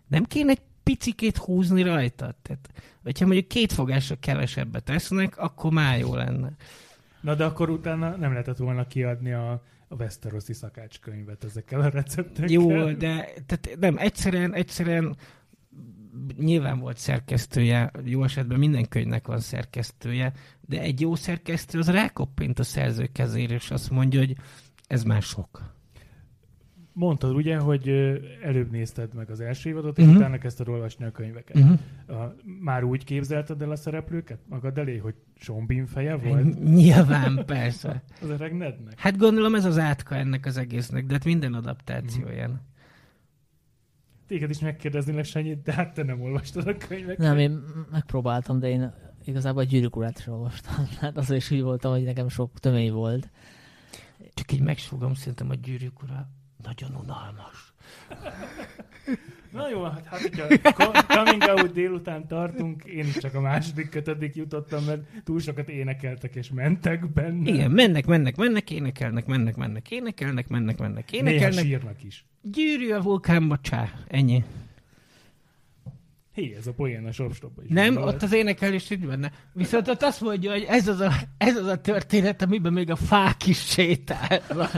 Speaker 4: Nem kéne egy picikét húzni rajta? Tehát, hogyha mondjuk két fogásra kevesebbet esznek, akkor már jó lenne.
Speaker 2: Na de akkor utána nem lehetett volna kiadni a, a Westeroszi szakácskönyvet ezekkel a receptekkel.
Speaker 4: Jó, de tehát nem, egyszerűen, egyszerűen nyilván volt szerkesztője, jó esetben minden könyvnek van szerkesztője, de egy jó szerkesztő az rákoppint a szerző kezére, és azt mondja, hogy ez már sok
Speaker 2: mondtad ugye, hogy előbb nézted meg az első évadot, és uh-huh. utána kezdted olvasni a könyveket. Uh-huh. A, már úgy képzelted el a szereplőket magad elé, hogy Sean Bean feje volt?
Speaker 4: Nyilván, persze.
Speaker 2: az öreg Nednek.
Speaker 4: Hát gondolom ez az átka ennek az egésznek, de hát minden adaptáció uh-huh. ilyen.
Speaker 2: Téged is megkérdeznélek, Sanyi, de hát te nem olvastad a könyveket.
Speaker 3: Nem, én megpróbáltam, de én igazából a gyűrűk urát olvastam. Hát az is úgy voltam, hogy nekem sok tömény volt.
Speaker 4: Csak így megsúgom, szerintem a gyűrűk urát nagyon unalmas.
Speaker 2: Na jó, hát, hát hogyha coming out délután tartunk, én csak a második kötedik jutottam, mert túl sokat énekeltek és mentek benne.
Speaker 4: Igen, mennek, mennek, mennek, énekelnek, mennek, mennek, énekelnek, mennek, mennek, énekelnek.
Speaker 2: Néha sírnak is.
Speaker 4: Gyűrű a vulkánba, csá, ennyi.
Speaker 2: Hé, ez a poén a shopstopban is.
Speaker 4: Nem, ott az énekelés így benne. Viszont ott azt mondja, hogy ez az a, ez az a történet, amiben még a fák is sétálnak.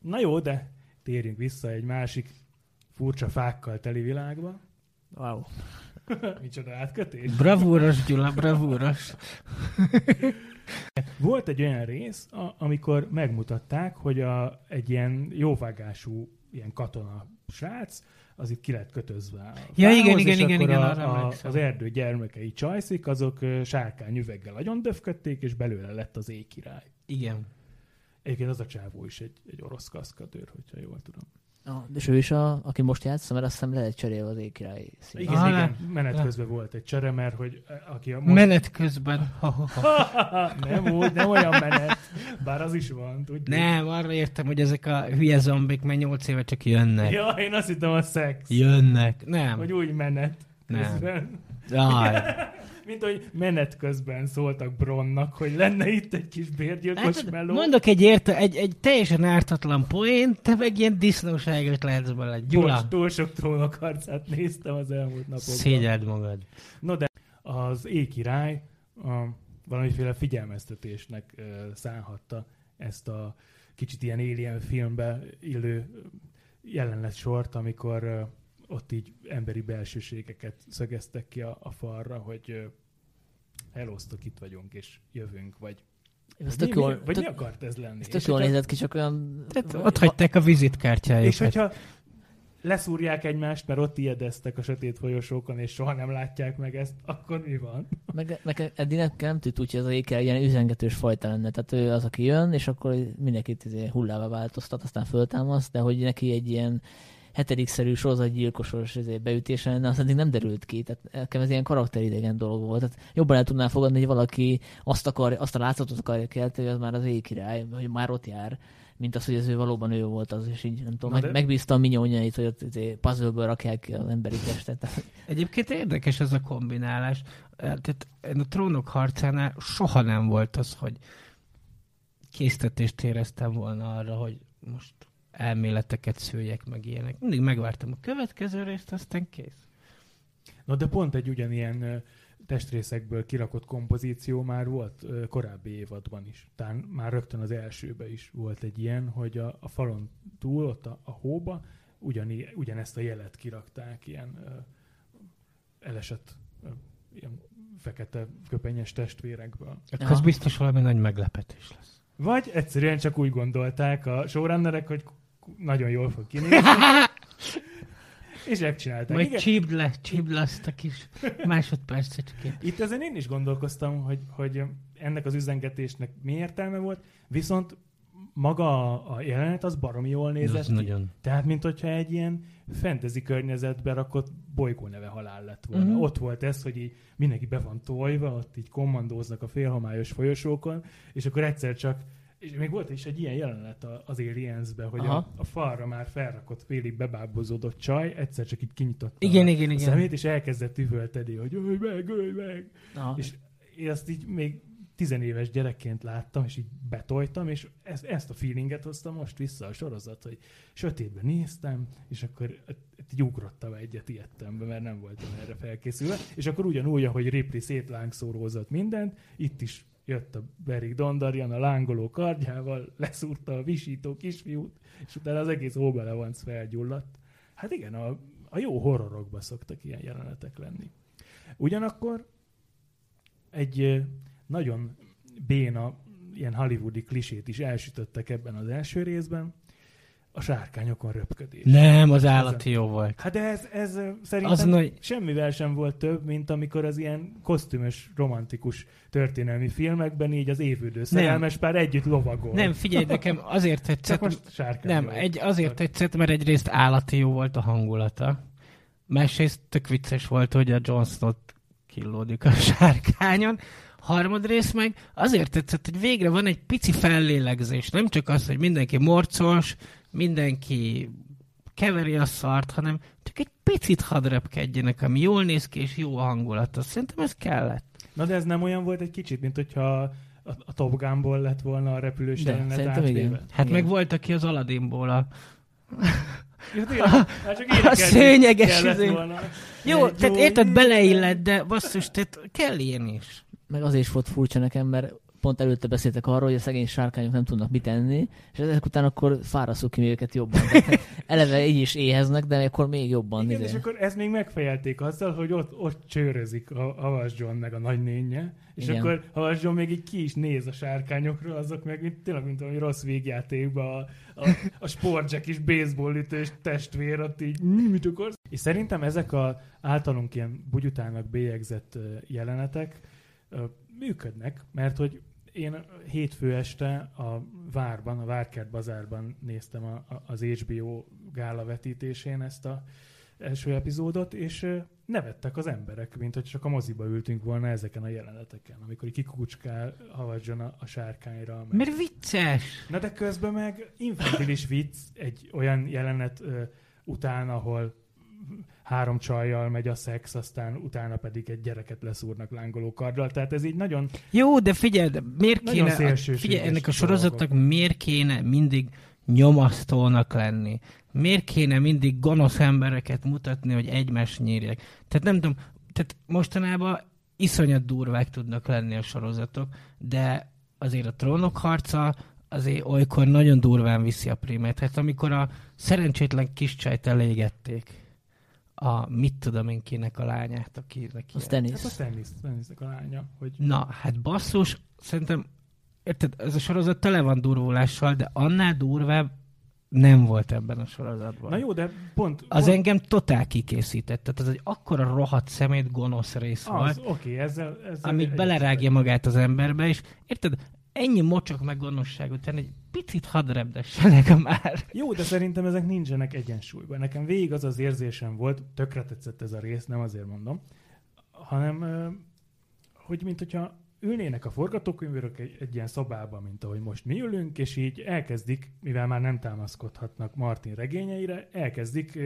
Speaker 2: Na jó, de térjünk vissza egy másik furcsa fákkal teli világba.
Speaker 3: Wow.
Speaker 2: Micsoda átkötés.
Speaker 4: Bravúros, Gyula, bravúros.
Speaker 2: Volt egy olyan rész, a, amikor megmutatták, hogy a, egy ilyen jóvágású ilyen katona srác, az itt ki lett kötözve a
Speaker 4: Ja, fához, igen, igen, igen, igen,
Speaker 2: a, a, az erdő gyermekei csajszik, azok sárkány üveggel agyon döfködték, és belőle lett az éjkirály.
Speaker 4: Igen.
Speaker 2: Egyébként az a csávó is egy, egy orosz kaszkadőr, hogyha jól tudom.
Speaker 3: Ah, és ő is, a, aki most játsz, mert azt hiszem le egy cserél az ékirály
Speaker 2: Igen, ah, igen, menet közben volt egy csere, mert hogy eh, aki a most...
Speaker 4: Menet közben.
Speaker 2: nem úgy, nem olyan menet, bár az is van, tudjuk.
Speaker 4: Nem, arra értem, hogy ezek a hülye zombik, mert nyolc éve csak jönnek.
Speaker 2: Ja, én azt hittem a szex.
Speaker 4: Jönnek, nem.
Speaker 2: Hogy úgy menet.
Speaker 4: Nem. Jaj.
Speaker 2: mint hogy menet közben szóltak Bronnak, hogy lenne itt egy kis bérgyilkos hát, meló.
Speaker 4: Mondok egy, érte, egy, egy teljesen ártatlan poén, te meg ilyen disznóságot lehetsz bele. Gyula.
Speaker 2: Túl, túl sok trónok harcát néztem az elmúlt napokban.
Speaker 4: Szégyeld magad.
Speaker 2: No de az ékirály a valamiféle figyelmeztetésnek uh, szánhatta ezt a kicsit ilyen alien filmbe illő jelenet sort, amikor ott így emberi belsőségeket szögeztek ki a, a falra, hogy elosztok, itt vagyunk, és jövünk, vagy ez tök jól, mi, vagy tök, mi akart ez lenni? Ez
Speaker 3: tök jól nézett ki, csak olyan...
Speaker 4: Tehát ott hagyták a vizitkártyájukat.
Speaker 2: És hogyha leszúrják egymást, mert ott ijedeztek a sötét folyosókon, és soha nem látják meg ezt, akkor mi van?
Speaker 3: Meg, meg eddig nem, nem tűnt úgy, hogy az a ékel ilyen üzengetős fajta lenne. Tehát ő az, aki jön, és akkor mindenkit izé hullába változtat, aztán föltámaszt, de hogy neki egy ilyen hetedikszerű sorozatgyilkosos beütése lenne, azt eddig nem derült ki. Tehát nekem ez ilyen karakteridegen dolog volt. Tehát jobban el tudnám fogadni, hogy valaki azt, akar, azt a látszatot akarja kelteni, hogy az már az éjkirály, hogy már ott jár mint az, hogy ez ő valóban ő volt az, és így nem tudom, meg, de... megbízta a minyónyait, hogy ott izé, puzzle rakják ki az emberi testet.
Speaker 4: Egyébként érdekes ez a kombinálás. Tehát a trónok harcánál soha nem volt az, hogy késztetést éreztem volna arra, hogy most elméleteket szőjek, meg ilyenek. Mindig megvártam a következő részt, aztán kész.
Speaker 2: Na de pont egy ugyanilyen testrészekből kirakott kompozíció már volt korábbi évadban is. Talán már rögtön az elsőben is volt egy ilyen, hogy a, a falon túl, ott a, a hóba ugyani, ugyanezt a jelet kirakták, ilyen ö, elesett ö, ilyen fekete köpenyes testvérekből.
Speaker 4: Az biztos valami nagy meglepetés lesz.
Speaker 2: Vagy egyszerűen csak úgy gondolták a showrunnerek, hogy nagyon jól fog kinézni, és megcsinálták.
Speaker 4: Majd csípd le, csípd le azt a kis másodpercecskét.
Speaker 2: Itt ezen én is gondolkoztam, hogy, hogy ennek az üzengetésnek mi értelme volt, viszont maga a- jelenet az baromi jól nézett
Speaker 4: Az
Speaker 2: ki.
Speaker 4: nagyon.
Speaker 2: Tehát, mint hogyha egy ilyen fantasy környezetbe rakott bolygó neve halál lett volna. Uh-huh. Ott volt ez, hogy így mindenki be van tojva, ott így kommandóznak a félhomályos folyosókon, és akkor egyszer csak és még volt is egy ilyen jelenet az Aliens-ben, hogy a,
Speaker 3: Aha.
Speaker 2: a falra már felrakott, félig bebábozódott csaj, egyszer csak így kinyitotta
Speaker 4: Igen,
Speaker 2: a,
Speaker 4: igen,
Speaker 2: a
Speaker 4: igen.
Speaker 2: szemét, és elkezdett üvölteni, hogy ölj meg, ölj meg.
Speaker 3: Aha.
Speaker 2: És én azt így még tizenéves gyerekként láttam, és így betoltam, és ezt, ezt a feelinget hoztam most vissza a sorozat, hogy sötétben néztem, és akkor így ugrottam egyet ilyettembe, mert nem voltam erre felkészülve, és akkor ugyanúgy, ahogy Ripley szétlángszórózott mindent, itt is jött a Berik Dondarjan a lángoló kardjával, leszúrta a visító kisfiút, és utána az egész óbelevanc felgyulladt. Hát igen, a, a jó horrorokban szoktak ilyen jelenetek lenni. Ugyanakkor egy nagyon béna, ilyen hollywoodi klisét is elsütöttek ebben az első részben, a sárkányokon röpködés.
Speaker 4: Nem, az állati jó volt.
Speaker 2: Hát de ez, ez szerintem
Speaker 4: Az nagy...
Speaker 2: semmivel sem volt több, mint amikor az ilyen kosztümös, romantikus történelmi filmekben így az évődő szerelmes pár együtt lovagol.
Speaker 4: Nem, figyelj, nekem azért tetszett,
Speaker 2: most
Speaker 4: nem, egy, azért tetszett, mert egyrészt állati jó volt a hangulata. Másrészt tök vicces volt, hogy a Jon Snow killódik a sárkányon. Harmadrészt meg azért tetszett, hogy végre van egy pici fellélegzés. Nem csak az, hogy mindenki morcos, mindenki keveri a szart, hanem csak egy picit hadd repkedjenek, ami jól néz ki, és jó a hangulata. Szerintem ez kellett.
Speaker 2: Na de ez nem olyan volt egy kicsit, mint hogyha a, a Top Gunból lett volna a repülős
Speaker 3: De, szerintem igen.
Speaker 4: Hát
Speaker 3: Igen.
Speaker 4: meg volt, aki az Aladdinból a...
Speaker 2: Ja, hát csak énekelni
Speaker 4: szőnyeges
Speaker 2: kellett
Speaker 4: izé. Jó,
Speaker 2: Egy
Speaker 4: tehát
Speaker 2: jó
Speaker 4: érted, beleillett, de basszus, tehát kell ilyen is.
Speaker 3: Meg azért is volt furcsa nekem, mert pont előtte beszéltek arról, hogy a szegény sárkányok nem tudnak mit enni, és ezek után akkor fáraszuk ki őket jobban. Tehát eleve így is éheznek, de akkor még jobban.
Speaker 2: Igen,
Speaker 3: izé.
Speaker 2: és akkor ezt még megfejelték azzal, hogy ott, ott csőrözik a Havas John meg a nagynénye, és
Speaker 3: Igen.
Speaker 2: akkor Havas John még így ki is néz a sárkányokra, azok meg mint, tényleg, mint valami rossz végjátékban a, a, a sportjack is baseball ütős testvér, ott így "Mi, mit akarsz? És szerintem ezek a általunk ilyen bugyutának bélyegzett jelenetek működnek, mert hogy én hétfő este a Várban, a Várkert Bazárban néztem a, a, az HBO gála vetítésén ezt a első epizódot, és nevettek az emberek, mint hogy csak a moziba ültünk volna ezeken a jeleneteken, amikor így kikucskál havadzson a, a sárkányra. Meg.
Speaker 4: Mert vicces.
Speaker 2: Na de közben meg infantilis vicc egy olyan jelenet ö, után, ahol három csajjal megy a szex, aztán utána pedig egy gyereket leszúrnak lángoló karddal. Tehát ez így nagyon
Speaker 4: Jó, de figyelj, de miért kéne,
Speaker 2: szélsőséges
Speaker 4: figyelj, ennek a sorozatnak miért kéne mindig nyomasztónak lenni? Miért kéne mindig gonosz embereket mutatni, hogy egymást nyírják? Tehát nem tudom, tehát mostanában iszonyat durvák tudnak lenni a sorozatok, de azért a trónok harca azért olykor nagyon durván viszi a primet. Hát amikor a szerencsétlen kis csajt elégették, a mit tudom én kinek a lányát, akinek
Speaker 3: Az
Speaker 4: ilyen-
Speaker 2: Hát a Stannisnek a lánya, hogy
Speaker 4: Na, hát basszus, szerintem, érted, ez a sorozat tele van durvulással, de annál durvább nem volt ebben a sorozatban.
Speaker 2: Na jó, de pont...
Speaker 4: Az
Speaker 2: pont
Speaker 4: engem totál kikészített. Tehát az egy akkora rohadt szemét gonosz rész
Speaker 2: az,
Speaker 4: volt,
Speaker 2: oké, ezzel, ezzel
Speaker 4: amit belerágja magát az emberbe, és érted, ennyi mocsok meg gonoszság után egy picit hadd repdessenek már.
Speaker 2: Jó, de szerintem ezek nincsenek egyensúlyban. Nekem végig az az érzésem volt, tökre tetszett ez a rész, nem azért mondom, hanem, hogy mint hogyha ülnének a forgatókönyvőrök egy, egy ilyen szobában, mint ahogy most mi ülünk, és így elkezdik, mivel már nem támaszkodhatnak Martin regényeire, elkezdik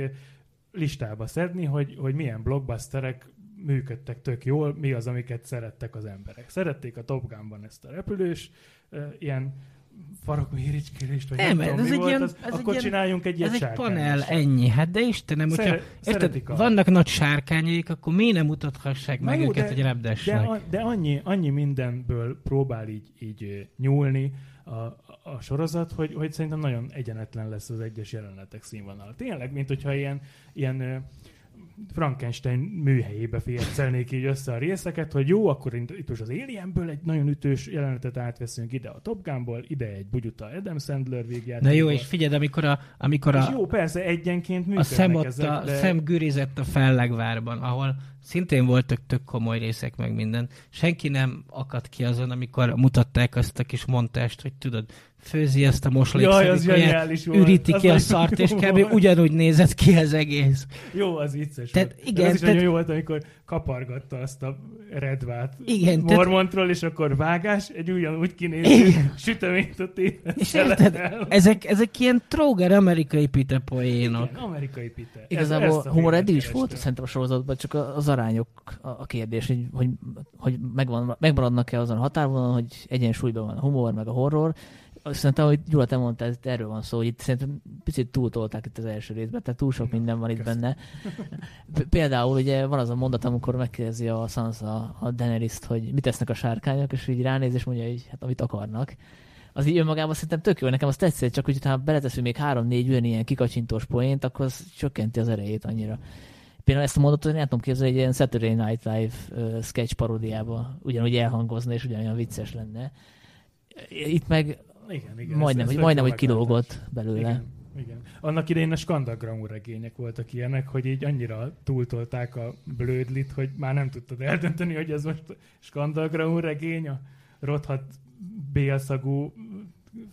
Speaker 2: listába szedni, hogy, hogy milyen blockbusterek működtek tök jól, mi az, amiket szerettek az emberek. Szerették a Top Gunban ezt a repülős, ilyen farokú híricskélést, vagy nem,
Speaker 4: Nem,
Speaker 2: tudom,
Speaker 4: ez
Speaker 2: mi
Speaker 4: egy
Speaker 2: volt
Speaker 4: ilyen-
Speaker 2: az,
Speaker 4: ez egy
Speaker 2: akkor
Speaker 4: ilyen-
Speaker 2: csináljunk egy ilyen
Speaker 4: Ez egy panel, ennyi. Hát de Istenem, hogyha
Speaker 2: Szere-
Speaker 4: érted,
Speaker 2: a...
Speaker 4: vannak nagy sárkányaik, akkor miért nem mutathassák
Speaker 2: Na
Speaker 4: meg
Speaker 2: jó,
Speaker 4: őket
Speaker 2: de-
Speaker 4: egy
Speaker 2: de,
Speaker 4: repdesnek?
Speaker 2: a- de annyi, annyi mindenből próbál így, így nyúlni a, a sorozat, hogy, hogy szerintem nagyon egyenetlen lesz az egyes jelenetek színvonal. Tényleg, mint hogyha ilyen, ilyen Frankenstein műhelyébe fércelnék így össze a részeket, hogy jó, akkor itt most az Alienből egy nagyon ütős jelenetet átveszünk ide a Top Gunból, ide egy bugyuta Adam Sandler végjátékból.
Speaker 4: Na jó, és figyeld, amikor a, amikor
Speaker 2: És
Speaker 4: a,
Speaker 2: jó, persze, egyenként
Speaker 4: a
Speaker 2: működnek
Speaker 4: szem ott
Speaker 2: ezek,
Speaker 4: a
Speaker 2: de...
Speaker 4: szem gürizett a fellegvárban, ahol szintén voltak tök komoly részek, meg minden. Senki nem akadt ki azon, amikor mutatták azt a kis montást, hogy tudod, főzi ezt a moslékszerűt, üríti
Speaker 2: Az
Speaker 4: ki a szart, és kb. ugyanúgy nézett ki az egész.
Speaker 2: Jó, az vicces
Speaker 4: Tehát
Speaker 2: volt.
Speaker 4: igen,
Speaker 2: az is
Speaker 4: tehát-
Speaker 2: nagyon jó volt, amikor kapargatta azt a redvát
Speaker 4: Igen, tehát-
Speaker 2: Mormontról, és akkor vágás, egy ugyanúgy kinéző süteményt ott
Speaker 4: És érted, ezek, ezek ilyen tróger amerikai pite poénok.
Speaker 2: Igen, amerikai pite.
Speaker 3: Igazából
Speaker 2: Ez- a
Speaker 3: humor eddig is volt szerintem a sorozatban, csak a- az arányok a, a kérdés, hogy, hogy, hogy megvan, megmaradnak-e azon a határvonalon, hogy egyensúlyban van a humor, meg a horror. Szerintem, ahogy Gyula, te mondtad, itt erről van szó, hogy itt szerintem picit túltolták itt az első részben, tehát túl sok minden van itt
Speaker 2: Köszönöm.
Speaker 3: benne. Például ugye van az a mondat, amikor megkérdezi a Sansa a Daenerys-t, hogy mit tesznek a sárkányok, és így ránéz, és mondja, hogy hát amit akarnak. Az így önmagában szerintem tök jó, nekem az tetszett, csak hogy ha beleteszünk még három-négy ugyanilyen kikacsintós poént, akkor az csökkenti az erejét annyira. Például ezt a mondatot én el tudom képzelni egy ilyen Saturday Night Live uh, sketch paródiába, ugyanúgy elhangozna, és ugyanolyan vicces lenne. Itt meg
Speaker 2: Igen, igen.
Speaker 3: majdnem,
Speaker 2: ez-
Speaker 3: hogy,
Speaker 2: ez
Speaker 3: majdnem, hogy kilógott belőle.
Speaker 2: Igen, igen. Annak idején a skandagramú regények voltak ilyenek, hogy így annyira túltolták a blödlit, hogy már nem tudtad eldönteni, hogy ez most skandagramú regény, a rothat bélszagú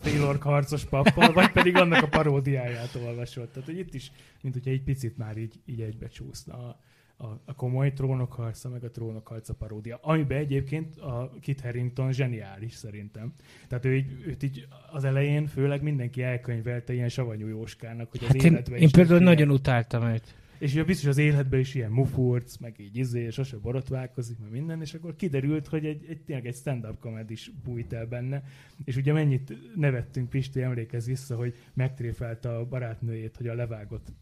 Speaker 2: félork harcos pappal, vagy pedig annak a paródiáját olvasott. Tehát, hogy itt is, mint hogyha egy picit már így, így egybe csúszna a, a, a komoly trónok harca, meg a trónok harca paródia. Amiben egyébként a Kit Harington zseniális szerintem. Tehát ő így, őt így az elején főleg mindenki elkönyvelte ilyen savanyú Jóskának, hogy az
Speaker 4: Hát én,
Speaker 2: életben
Speaker 4: én
Speaker 2: is
Speaker 4: például
Speaker 2: ilyen-
Speaker 4: nagyon utáltam őt.
Speaker 2: és ugye biztos az életben is ilyen mufurc, meg így izé, és sose borotválkozik, meg minden, és akkor kiderült, hogy egy, egy tényleg egy stand-up comedy is bújt el benne, és ugye mennyit nevettünk, Pisti, emlékez vissza, hogy megtréfelte a barátnőjét, hogy a levágott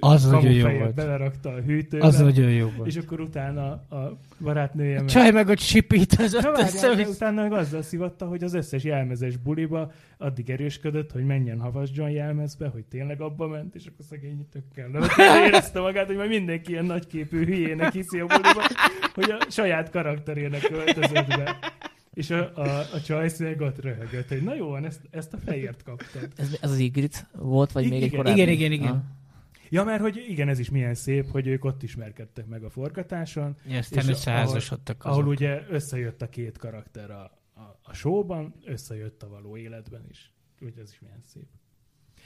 Speaker 4: Az nagyon jó volt.
Speaker 2: belerakta a hűtőbe,
Speaker 4: Az nagyon jó volt.
Speaker 2: és akkor utána a barátnője
Speaker 4: A
Speaker 2: meg...
Speaker 4: csaj meg ott sipítozott
Speaker 2: Na
Speaker 4: össze,
Speaker 2: várjál, de utána meg azzal szivatta, hogy az összes jelmezes buliba addig erősködött, hogy menjen Havas John jelmezbe, hogy tényleg abba ment, és akkor szegény tökkel érezte magát, hogy majd mindenki ilyen nagyképű hülyének hiszi a buliba, hogy a saját karakterének öltözött be. És a, a, a Csajsz meg ott röhögött, hogy na jó van, ezt, ezt a fejért kaptad.
Speaker 3: Ez, ez az Ygritte volt, vagy
Speaker 2: I-
Speaker 3: még egy
Speaker 2: igen.
Speaker 3: korábbi?
Speaker 4: Igen, igen, igen.
Speaker 3: Ah.
Speaker 2: Ja, mert hogy igen, ez is milyen szép, hogy ők ott ismerkedtek meg a forgatáson, És
Speaker 4: összeházasodtak azok.
Speaker 2: ahol ugye összejött a két karakter a, a, a showban, összejött a való életben is. Úgyhogy ez is milyen szép.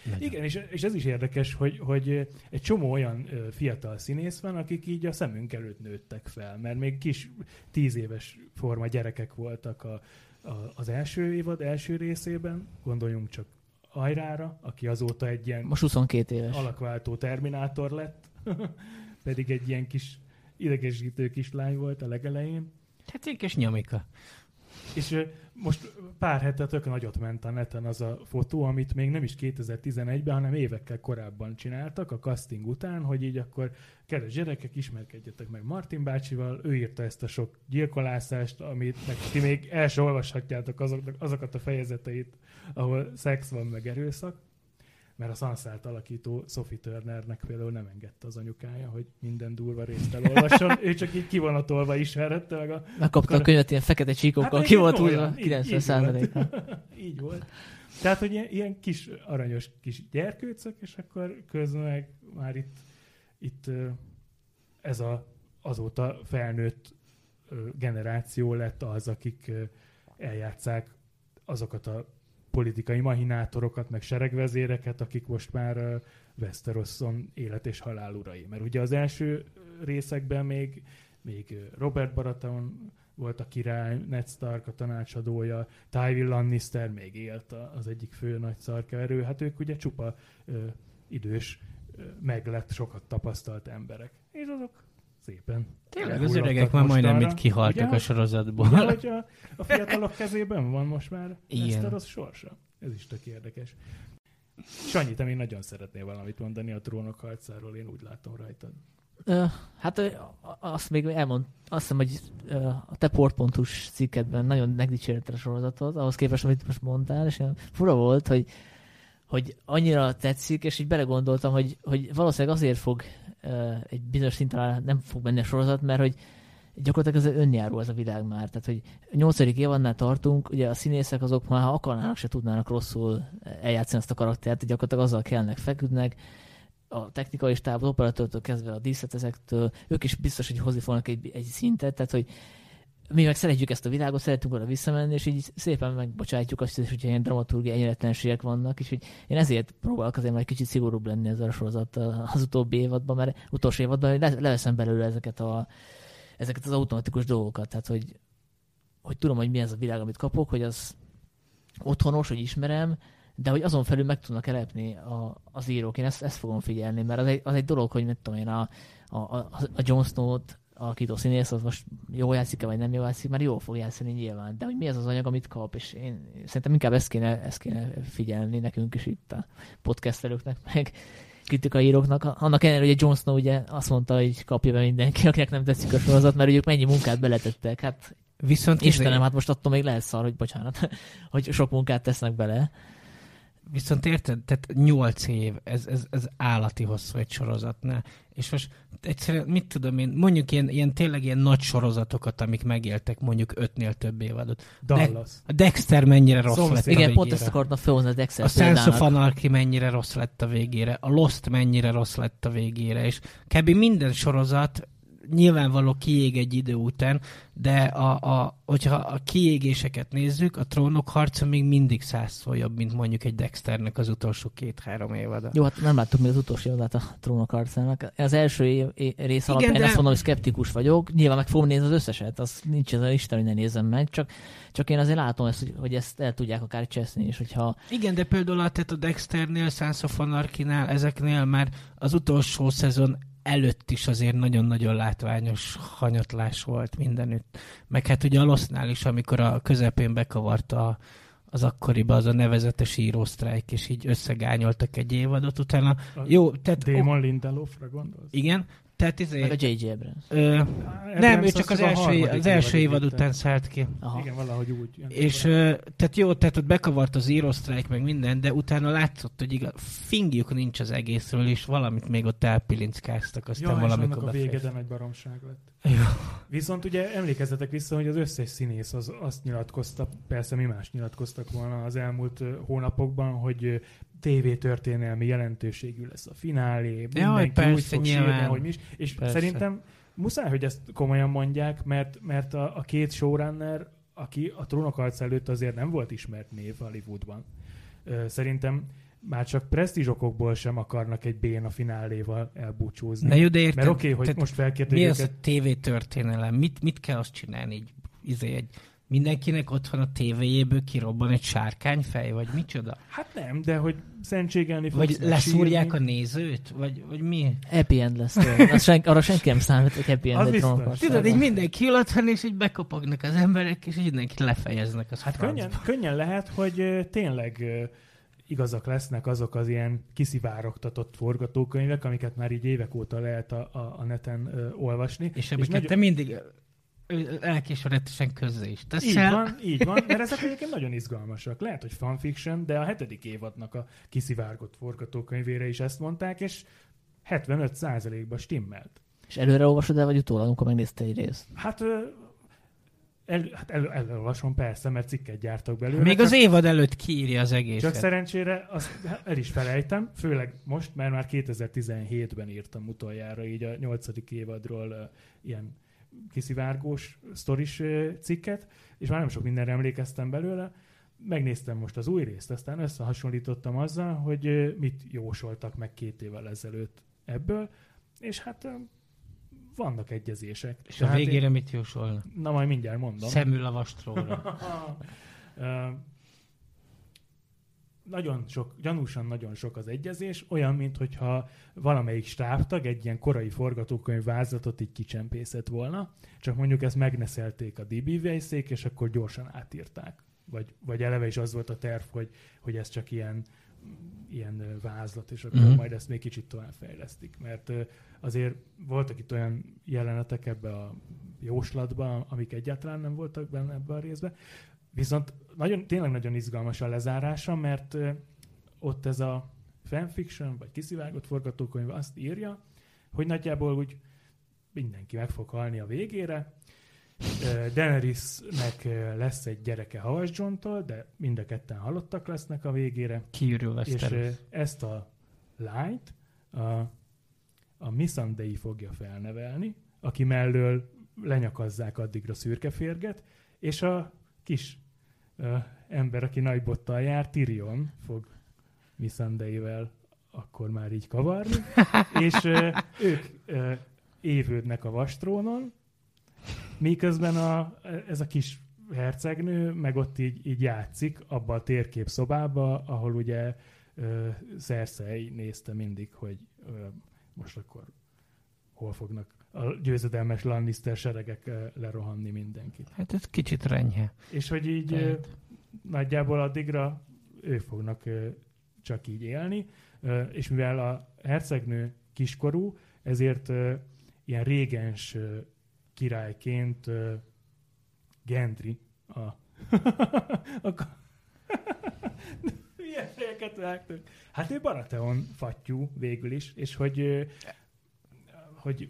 Speaker 4: Nagyon.
Speaker 2: Igen, és, és ez is érdekes, hogy, hogy egy csomó olyan fiatal színész van, akik így a szemünk előtt nőttek fel, mert még kis tíz éves forma gyerekek voltak a, a, az első évad első részében, gondoljunk csak Ajrára, aki azóta egy ilyen
Speaker 3: Most 22 éves.
Speaker 2: alakváltó terminátor lett, pedig egy ilyen kis idegesítő kislány volt a legelején.
Speaker 4: Hát egy kis nyomika.
Speaker 2: És most pár hete tök nagyot ment a neten az a fotó, amit még nem is 2011-ben, hanem évekkel korábban csináltak a casting után, hogy így akkor kedves gyerekek, ismerkedjetek meg Martin bácsival, ő írta ezt a sok gyilkolászást, amit meg ti még el sem olvashatjátok azok, azokat a fejezeteit, ahol szex van, meg erőszak. Mert a Sanszát alakító Sophie Turnernek például nem engedte az anyukája, hogy minden durva részt elolvasson. ő csak így kivonatolva ismerhette meg a
Speaker 3: Megkapta a könyvet ilyen fekete csíkokkal,
Speaker 2: Hát
Speaker 3: ki volt
Speaker 2: így-
Speaker 3: 90
Speaker 2: így
Speaker 3: százaléka.
Speaker 2: Így volt. Tehát, hogy ilyen, ilyen kis aranyos kis gyerkőcök, és akkor közben meg már itt, itt ez a azóta felnőtt generáció lett az, akik eljátszák azokat a politikai mahinátorokat, meg seregvezéreket, akik most már ö, Westeroson élet és halál urai. Mert ugye az első részekben még, még Robert Baratheon volt a király, Ned Stark a tanácsadója, Tywin Lannister még élt az egyik fő nagy szarkeverő, hát ők ugye csupa ö, idős, ö, meglett, sokat tapasztalt emberek. És azok szépen
Speaker 4: Tényleg az öregek már majdnem
Speaker 2: mostanra.
Speaker 4: itt kihaltak
Speaker 2: Ugye,
Speaker 4: a sorozatból.
Speaker 2: Ugye, hogy a, a fiatalok kezében van most már
Speaker 4: Igen.
Speaker 2: Westeros sorsa. Ez is tök érdekes. Sanyi, te még nagyon szeretnél valamit mondani a trónok harcáról, én úgy látom rajtad.
Speaker 3: Ö, Hát ö, a- azt még elmond, azt hiszem, hogy ö, a te portpontus cikketben nagyon megdicsérted a sorozatot, ahhoz képest, amit most mondtál, és fura volt, hogy, hogy annyira tetszik, és így belegondoltam, hogy, hogy valószínűleg azért fog egy bizonyos szinten nem fog menni a sorozat, mert hogy gyakorlatilag ez önjáró ez a világ már. Tehát, hogy a nyolcadik évadnál tartunk, ugye a színészek azok már, ha akarnának, se tudnának rosszul eljátszani ezt a karaktert, gyakorlatilag azzal kellnek, feküdnek, a technikai stáb, az operatőrtől kezdve a díszletezektől, ők is biztos, hogy hozni fognak egy, egy szintet, tehát hogy mi meg szeretjük ezt a világot, szeretünk oda visszamenni, és így szépen megbocsátjuk azt, hogy ilyen dramaturgi egyenletlenségek vannak, és hogy én ezért próbálok azért majd kicsit szigorúbb lenni ezzel a sorozat az utóbbi évadban, mert utolsó évadban leveszem belőle ezeket, a, ezeket az automatikus dolgokat, tehát hogy, hogy tudom, hogy mi ez a világ, amit kapok, hogy az otthonos, hogy ismerem, de hogy azon felül meg tudnak elepni a, az írók, én ezt, ezt fogom figyelni, mert az egy, az egy dolog, hogy mit tudom én, a, a, a Jon Snow-t alakító színész, az most jó játszik-e, vagy nem jó játszik, mert jól fog játszani nyilván. De hogy mi az az anyag, amit kap, és én szerintem inkább ezt kéne, ezt kéne figyelni nekünk is itt a podcasterőknek, meg kritikaíróknak. Annak ellenére, hogy a Jon Snow ugye azt mondta, hogy kapja be mindenki, akinek nem tetszik a sorozat, mert ők mennyi munkát beletettek. Hát Viszont Istenem, izé... hát most attól még lehet szar, hogy bocsánat, hogy sok munkát tesznek bele.
Speaker 4: Viszont érted, tehát nyolc év, ez, ez, ez állati hosszú egy sorozatnál. És most egyszerűen, mit tudom én, mondjuk ilyen, ilyen tényleg ilyen nagy sorozatokat, amik megéltek mondjuk ötnél több évadot.
Speaker 2: Dallas. De,
Speaker 4: a Dexter mennyire rossz Szomszéd. lett
Speaker 3: Igen, a végére.
Speaker 4: pont
Speaker 3: ezt akartam felhozni a Dexter
Speaker 4: A Sense of Anarchy mennyire rossz lett a végére. A Lost mennyire rossz lett a végére. És kb. minden sorozat nyilvánvaló kiég egy idő után, de a, a, hogyha a kiégéseket nézzük, a trónok harca még mindig százszor jobb, mint mondjuk egy Dexternek az utolsó két-három évada.
Speaker 3: Jó, hát nem láttuk még az utolsó évadát a trónok harcának. Az első év, é, rész alapján Igen, de... azt mondom, hogy szkeptikus vagyok. Nyilván meg fogom nézni az összeset, az nincs ez a Isten, hogy ne nézem meg, csak, csak én azért látom ezt, hogy, hogy ezt el tudják akár cseszni, és hogyha...
Speaker 4: Igen, de például a, tehát a Dexternél, Sons of Anarchy-nál, ezeknél már az utolsó szezon előtt is azért nagyon-nagyon látványos hanyatlás volt mindenütt. Meg hát ugye a Losznál is, amikor a közepén bekavarta az akkoriban az a nevezetes írósztrájk, és így összegányoltak egy évadot utána. A
Speaker 2: jó, tehát... Damon Lindelofra gondolsz?
Speaker 4: Igen, tehát izé,
Speaker 3: Meg a J.J. Abrams.
Speaker 4: Ö, nem, ő csak az, az első, az első évad után szállt ki.
Speaker 2: Aha. Igen, valahogy úgy.
Speaker 4: És ö, tehát jó, tehát ott bekavart az Zero Strike meg minden, de utána látszott, hogy igaz, fingjuk nincs az egészről, és valamit még ott elpilinckáztak, aztán
Speaker 2: ja,
Speaker 4: valamikor
Speaker 2: a vége nem egy baromság lett. Jó. Viszont ugye emlékezzetek vissza, hogy az összes színész az azt nyilatkozta, persze mi más nyilatkoztak volna az elmúlt hónapokban, hogy tévétörténelmi jelentőségű lesz a finálé, mindenki persze, úgy fog sírni, hogy mi is. És persze. szerintem muszáj, hogy ezt komolyan mondják, mert, mert a, a két showrunner, aki a trónok előtt azért nem volt ismert név Hollywoodban. Szerintem már csak presztízsokokból sem akarnak egy béna fináléval elbúcsúzni.
Speaker 4: Na jó, de érted,
Speaker 2: Mert oké, okay, hogy most felkérték
Speaker 4: Mi az a tévétörténelem? Mit, mit kell azt csinálni? Így, izé, egy mindenkinek otthon a tévéjéből kirobban egy sárkányfej, vagy micsoda?
Speaker 2: Hát nem, de hogy szentségelni
Speaker 4: fogsz. Vagy leszúrják sírni. a nézőt? Vagy, vagy mi?
Speaker 3: Happy end lesz. Az sen, arra senki nem számít, hogy happy end
Speaker 4: egy Tudod, így mindenki otthon, és így bekopognak az emberek, és így mindenki lefejeznek. Az
Speaker 2: hát könnyen, könnyen lehet, hogy tényleg igazak lesznek azok az ilyen kiszivárogtatott forgatókönyvek, amiket már így évek óta lehet a, a, a neten ö, olvasni.
Speaker 4: És, és nagyon... te mindig elkésőretesen közé is
Speaker 2: teszel. Így van, így van, mert ezek egyébként nagyon izgalmasak. Lehet, hogy fanfiction, de a hetedik évadnak a kiszivárgott forgatókönyvére is ezt mondták, és 75%-ba stimmelt.
Speaker 3: És előre olvasod el, vagy utólag, amikor megnézte egy részt?
Speaker 2: Hát el, hát el, elolvasom persze, mert cikket gyártok belőle.
Speaker 4: Még az évad előtt kiírja az egészet.
Speaker 2: Csak szerencsére azt el is felejtem, főleg most, mert már 2017-ben írtam utoljára így a nyolcadik évadról uh, ilyen kiszivárgós sztoris cikket, és már nem sok mindenre emlékeztem belőle. Megnéztem most az új részt, aztán összehasonlítottam azzal, hogy mit jósoltak meg két évvel ezelőtt ebből, és hát vannak egyezések.
Speaker 4: És Tehát a végére én... mit jósolnak?
Speaker 2: Na, majd mindjárt mondom.
Speaker 4: Szemülavastróra.
Speaker 2: nagyon sok, gyanúsan nagyon sok az egyezés, olyan, mintha valamelyik stábtag egy ilyen korai forgatókönyv vázlatot így kicsempészett volna, csak mondjuk ezt megneszelték a DB vejszék, és akkor gyorsan átírták. Vagy, vagy eleve is az volt a terv, hogy, hogy ez csak ilyen, ilyen vázlat, és akkor uh-huh. majd ezt még kicsit tovább fejlesztik. Mert azért voltak itt olyan jelenetek ebbe a jóslatba, amik egyáltalán nem voltak benne ebbe a részbe, Viszont nagyon, tényleg nagyon izgalmas a lezárása, mert ott ez a fanfiction, vagy kiszivágott forgatókönyv azt írja, hogy nagyjából úgy mindenki meg fog halni a végére. Daenerysnek lesz egy gyereke Havas John-tól, de mind a ketten halottak lesznek a végére.
Speaker 4: Kiürül
Speaker 2: És
Speaker 4: Westeros.
Speaker 2: ö, ezt a lányt a, a Missandei fogja felnevelni, aki mellől lenyakazzák addigra szürke férget, és a kis ö, ember, aki nagy bottal jár, Tyrion fog Missandeivel akkor már így kavarni, és ö, ők ö, évődnek a vastrónon, miközben a, ez a kis hercegnő meg ott így, így játszik abba a térkép szobába, ahol ugye ö, Cersei nézte mindig, hogy ö, most akkor hol fognak a győzedelmes Lannister seregek ö, lerohanni mindenkit.
Speaker 4: Hát ez kicsit renyhe.
Speaker 2: És hogy így
Speaker 4: Tehát.
Speaker 2: nagyjából addigra ők fognak ö, csak így élni, ö, és mivel a hercegnő kiskorú, ezért ilyen régens királyként ö, Gendry a... a Milyen fejeket vágtok? Hát ő Baratheon fattyú végül is, és hogy, hogy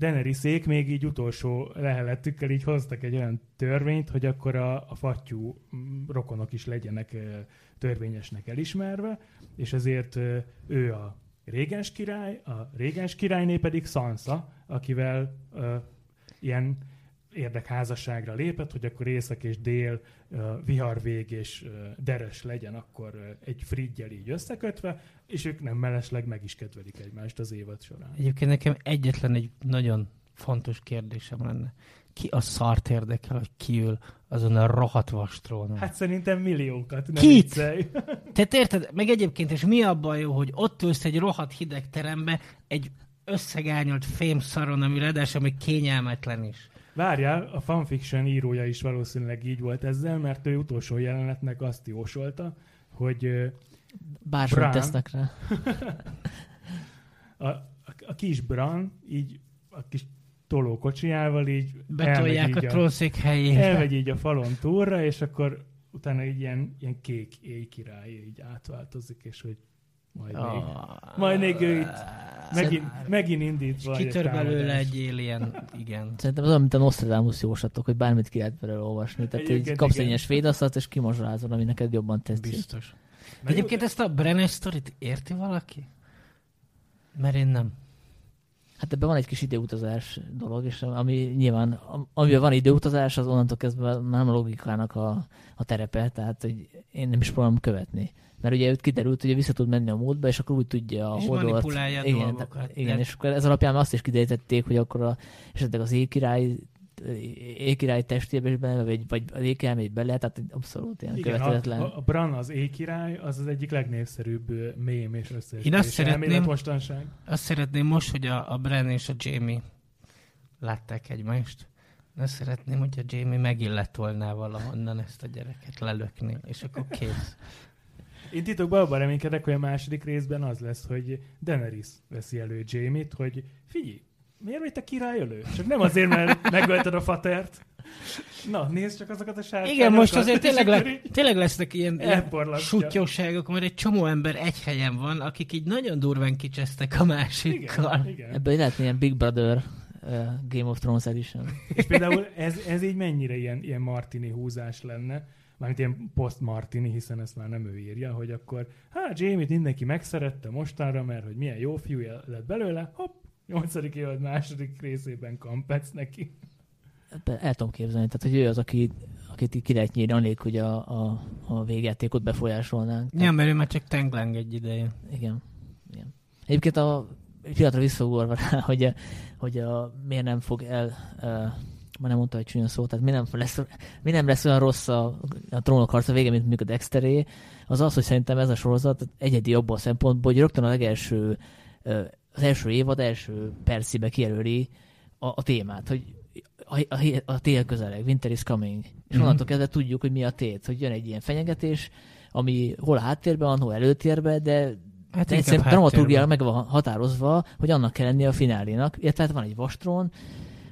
Speaker 2: Daenerysék még így utolsó lehelettükkel így hoztak egy olyan törvényt, hogy akkor a, a fattyú mm, rokonok is legyenek törvényesnek elismerve, és ezért ő a régens király, a régens királyné pedig Sansa, akivel ö, ilyen érdekházasságra lépett, hogy akkor észak és dél, viharvég és deres legyen akkor egy frigyel így összekötve, és ők nem mellesleg meg is kedvelik egymást az évad során.
Speaker 4: Egyébként nekem egyetlen egy nagyon fontos kérdésem lenne. Ki a szart érdekel, hogy kiül azon a rohadt vastrónon?
Speaker 2: Hát szerintem milliókat, nem
Speaker 4: Kit? Te érted? Meg egyébként, és mi abban jó, hogy ott ülsz egy rohadt hideg terembe, egy összegányolt fémszaron, ami ráadásul még kényelmetlen is.
Speaker 2: Várjál, a fanfiction írója is valószínűleg így volt ezzel, mert ő utolsó jelenetnek azt jósolta, hogy Bran.
Speaker 3: tesznek rá.
Speaker 2: a, a, a kis Bran így a kis tolókocsijával így
Speaker 4: Betolják a
Speaker 2: így
Speaker 4: trónszék helyére.
Speaker 2: elmegy így a falon túlra, és akkor utána így ilyen, ilyen kék éjkirály így átváltozik, és hogy majd még,
Speaker 4: Ah.
Speaker 2: majd még ő itt megint, megint indít
Speaker 4: És
Speaker 2: valami
Speaker 4: kitör belőle egy alien, igen.
Speaker 3: Szerintem az olyan, mint a Nostradamus jóslatok, hogy bármit ki lehet belőle olvasni. Tehát így
Speaker 2: Egyébként
Speaker 3: kapsz egy svédaszalt, és kimazsolázod, ami neked jobban tetszik.
Speaker 4: Biztos.
Speaker 2: Meg
Speaker 4: Egyébként ezt a Brenner sztorit érti valaki? Mert én nem.
Speaker 3: Hát ebben van egy kis időutazás dolog, és ami nyilván, am- amivel van időutazás, az onnantól kezdve nem a logikának a, a terepe, tehát hogy én nem is próbálom követni. Mert ugye őt kiderült, hogy vissza tud menni a múltba, és akkor úgy tudja a
Speaker 4: És a
Speaker 3: igen,
Speaker 4: dolgokat.
Speaker 3: igen,
Speaker 4: Tehát-
Speaker 3: és akkor ez alapján azt is kiderítették, hogy akkor a, esetleg az ékirály ékirály testébe is benne, vagy, vagy az ékirály megy bele, tehát abszolút ilyen
Speaker 2: Igen,
Speaker 3: követhetetlen.
Speaker 2: a, a Bran az éjkirály, az az egyik legnépszerűbb mém és összeesküvés
Speaker 4: Én azt szeretném-
Speaker 2: mostanság.
Speaker 4: Azt szeretném most, hogy a, a Bren és a Jamie látták egymást. Azt szeretném, hogy a Jamie megilletolná valahonnan ezt a gyereket lelökni, és akkor kész.
Speaker 2: Én titokban abban reménykedek, hogy a második részben az lesz, hogy Daenerys veszi elő Jamie-t, hogy figyelj, miért vagy te királyölő? Csak nem azért, mert megölted a fatert. Na, nézd csak azokat a sárkányokat.
Speaker 4: Igen, most azért tényleg, le, tényleg lesznek ilyen, ilyen sutyóságok, mert egy csomó ember egy helyen van, akik így nagyon durván kicsesztek a másikkal.
Speaker 2: Igen, igen.
Speaker 3: Ebből lehet ilyen Big Brother uh, Game of Thrones edition.
Speaker 2: És például ez, ez így mennyire ilyen, ilyen Martini húzás lenne, mármint ilyen post-Martini, hiszen ezt már nem ő írja, hogy akkor, hát Jamie-t mindenki megszerette mostanra, mert hogy milyen jó fiú lett belőle, hopp, nyolcadik évad második részében kampec neki.
Speaker 3: Ebbe El tudom képzelni, tehát hogy ő az, aki, akit ki lehet nyírni, anélkül, hogy a, a, a végjátékot befolyásolnánk.
Speaker 4: Ja, mert ő már csak tengleng egy ideje.
Speaker 3: Igen. Igen. Egyébként a egy pillanatra visszaugorva rá, hogy, hogy a, miért nem fog el, uh, már nem mondta egy csúnya szót, tehát mi nem, lesz, mi nem lesz olyan rossz a, a trónok harca vége, mint mondjuk a Dexteré, az az, hogy szerintem ez a sorozat egyedi abban a szempontból, hogy rögtön a legelső, az első évad első percibe kijelöli a, a témát, hogy a, a, a tél közeleg, winter is coming. És
Speaker 4: Mhm.
Speaker 3: onnantól kezdve tudjuk, hogy mi a tét, hogy jön egy ilyen fenyegetés, ami hol a háttérben van, hol előtérben, de
Speaker 4: Hát
Speaker 3: de egyszerűen dramaturgiára meg van határozva, hogy annak kell lennie a finálénak, illetve hát van egy vastrón,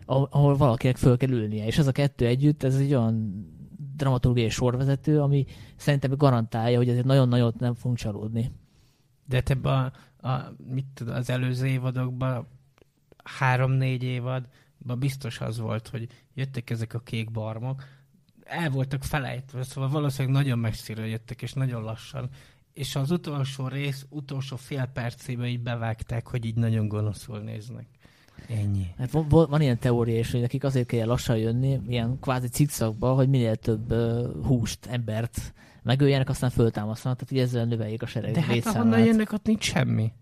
Speaker 3: ahol valakinek föl kell ülnie, és ez a kettő együtt, ez egy olyan dramaturgiai sorvezető, ami szerintem garantálja, hogy ezért nagyon nagyot nem fogunk csalódni.
Speaker 4: De te a, a, mit tudom, az előző évadokban három-négy évadban biztos az volt, hogy jöttek ezek a kék barmok, el voltak felejtve, szóval valószínűleg nagyon messzire jöttek, és nagyon lassan. És az utolsó rész, utolsó fél percébe így bevágták, hogy így nagyon gonoszul néznek. Ennyi.
Speaker 3: Hát van, van ilyen teória is, hogy nekik azért kell lassan jönni, ilyen kvázi cikszakba, hogy minél több uh, húst, embert megöljenek, aztán föltámasztanak, tehát hogy ezzel növeljék a sereg
Speaker 4: De hát ahonnan jönnek, ott nincs semmi.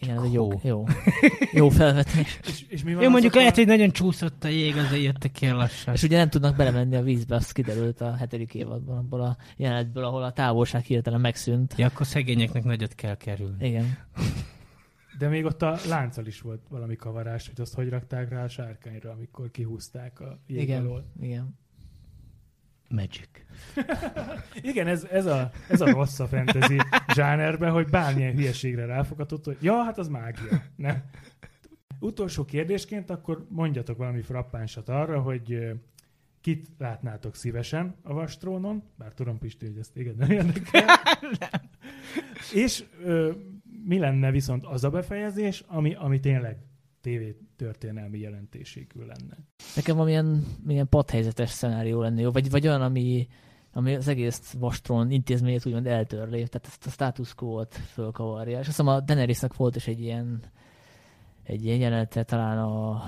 Speaker 3: Igen, ez egy jó, jó, jó felvetés.
Speaker 2: És, és mi van
Speaker 4: Jó, mondjuk lehet, hogy nagyon csúszott a jég, azért jöttek ki lassan.
Speaker 3: És ugye nem tudnak belemenni a vízbe, az kiderült a hetedik évadban, abból a jelenetből, ahol a távolság hirtelen megszűnt.
Speaker 4: Ja, akkor szegényeknek nagyot kell kerülni.
Speaker 3: Igen.
Speaker 2: De még ott a lánccal is volt valami kavarás, hogy azt hogy rakták rá a sárkányra, amikor kihúzták a jég
Speaker 3: Igen.
Speaker 2: alól.
Speaker 3: Igen.
Speaker 4: Magic.
Speaker 2: Igen, ez, ez, a, ez a rossz a fantasy zsánerben, hogy bármilyen hülyeségre ráfogatott, hogy ja, hát az mágia. Nem. Utolsó kérdésként akkor mondjatok valami frappánsat arra, hogy kit látnátok szívesen a vastrónon, bár tudom Pisti, hogy ezt téged nem érdekel. És ö, mi lenne viszont az a befejezés, ami, ami tényleg TV történelmi jelentésségű lenne.
Speaker 3: Nekem valamilyen milyen padhelyzetes szenárió lenne jó, vagy, vagy olyan, ami, ami az egész Vastron intézményét úgymond eltörli, tehát ezt a status quo-t fölkavarja. És azt hiszem a Daenerysnek volt is egy ilyen egy ilyen jelenete, talán a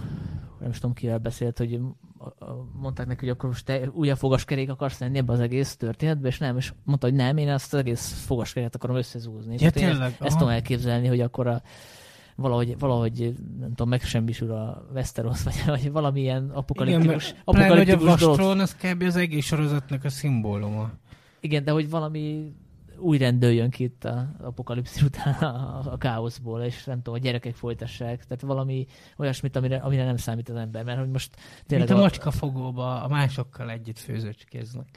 Speaker 3: nem is tudom kivel beszélt, hogy mondták neki, hogy akkor most te újabb fogaskerék akarsz lenni ebbe az egész történetbe, és nem, és mondta, hogy nem, én ezt az egész fogaskeréket akarom összezúzni.
Speaker 4: Ja,
Speaker 3: Tehát én
Speaker 4: tényleg?
Speaker 3: Ezt, ezt tudom elképzelni, hogy akkor a, valahogy, valahogy nem tudom, megsemmisül a Westeros, vagy, vagy valamilyen
Speaker 4: Igen,
Speaker 3: apokaliptikus,
Speaker 4: pláne, hogy a
Speaker 3: apokaliptikus
Speaker 4: vastron az kb. az egész sorozatnak a szimbóluma.
Speaker 3: Igen, de hogy valami új rendőjön ki itt a apokalipszis után a, a káoszból, és nem tudom, a gyerekek folytassák. Tehát valami olyasmit, amire, amire nem számít az ember, mert hogy most tényleg...
Speaker 4: Mint a macska fogóba a másokkal együtt főzőcskéznek.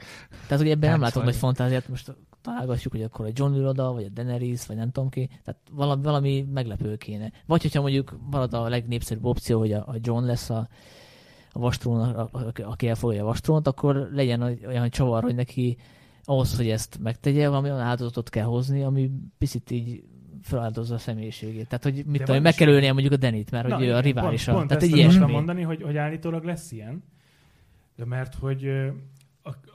Speaker 3: Tehát, hogy ebben nem látok
Speaker 4: Percvali.
Speaker 3: nagy fantáziát, most találgatjuk, hogy akkor a John Liroda, vagy a Daenerys, vagy nem tudom ki, tehát valami, valami meglepő kéne. Vagy hogyha mondjuk marad a legnépszerűbb opció, hogy a, a John lesz a, a vastrón, a, a, aki elfoglalja a vastrónt, akkor legyen olyan csavar, hogy neki ahhoz, hogy ezt megtegye, valami olyan áldozatot kell hozni, ami picit így feláldozza a személyiségét. Tehát, hogy mit tudom, meg kell ölnie mondjuk a Denit, mert hogy ő
Speaker 2: igen,
Speaker 3: a riválisa.
Speaker 2: Pont, pont
Speaker 3: Tehát
Speaker 2: ezt
Speaker 3: ilyesmi.
Speaker 2: mondani, hogy, hogy állítólag lesz ilyen. De mert hogy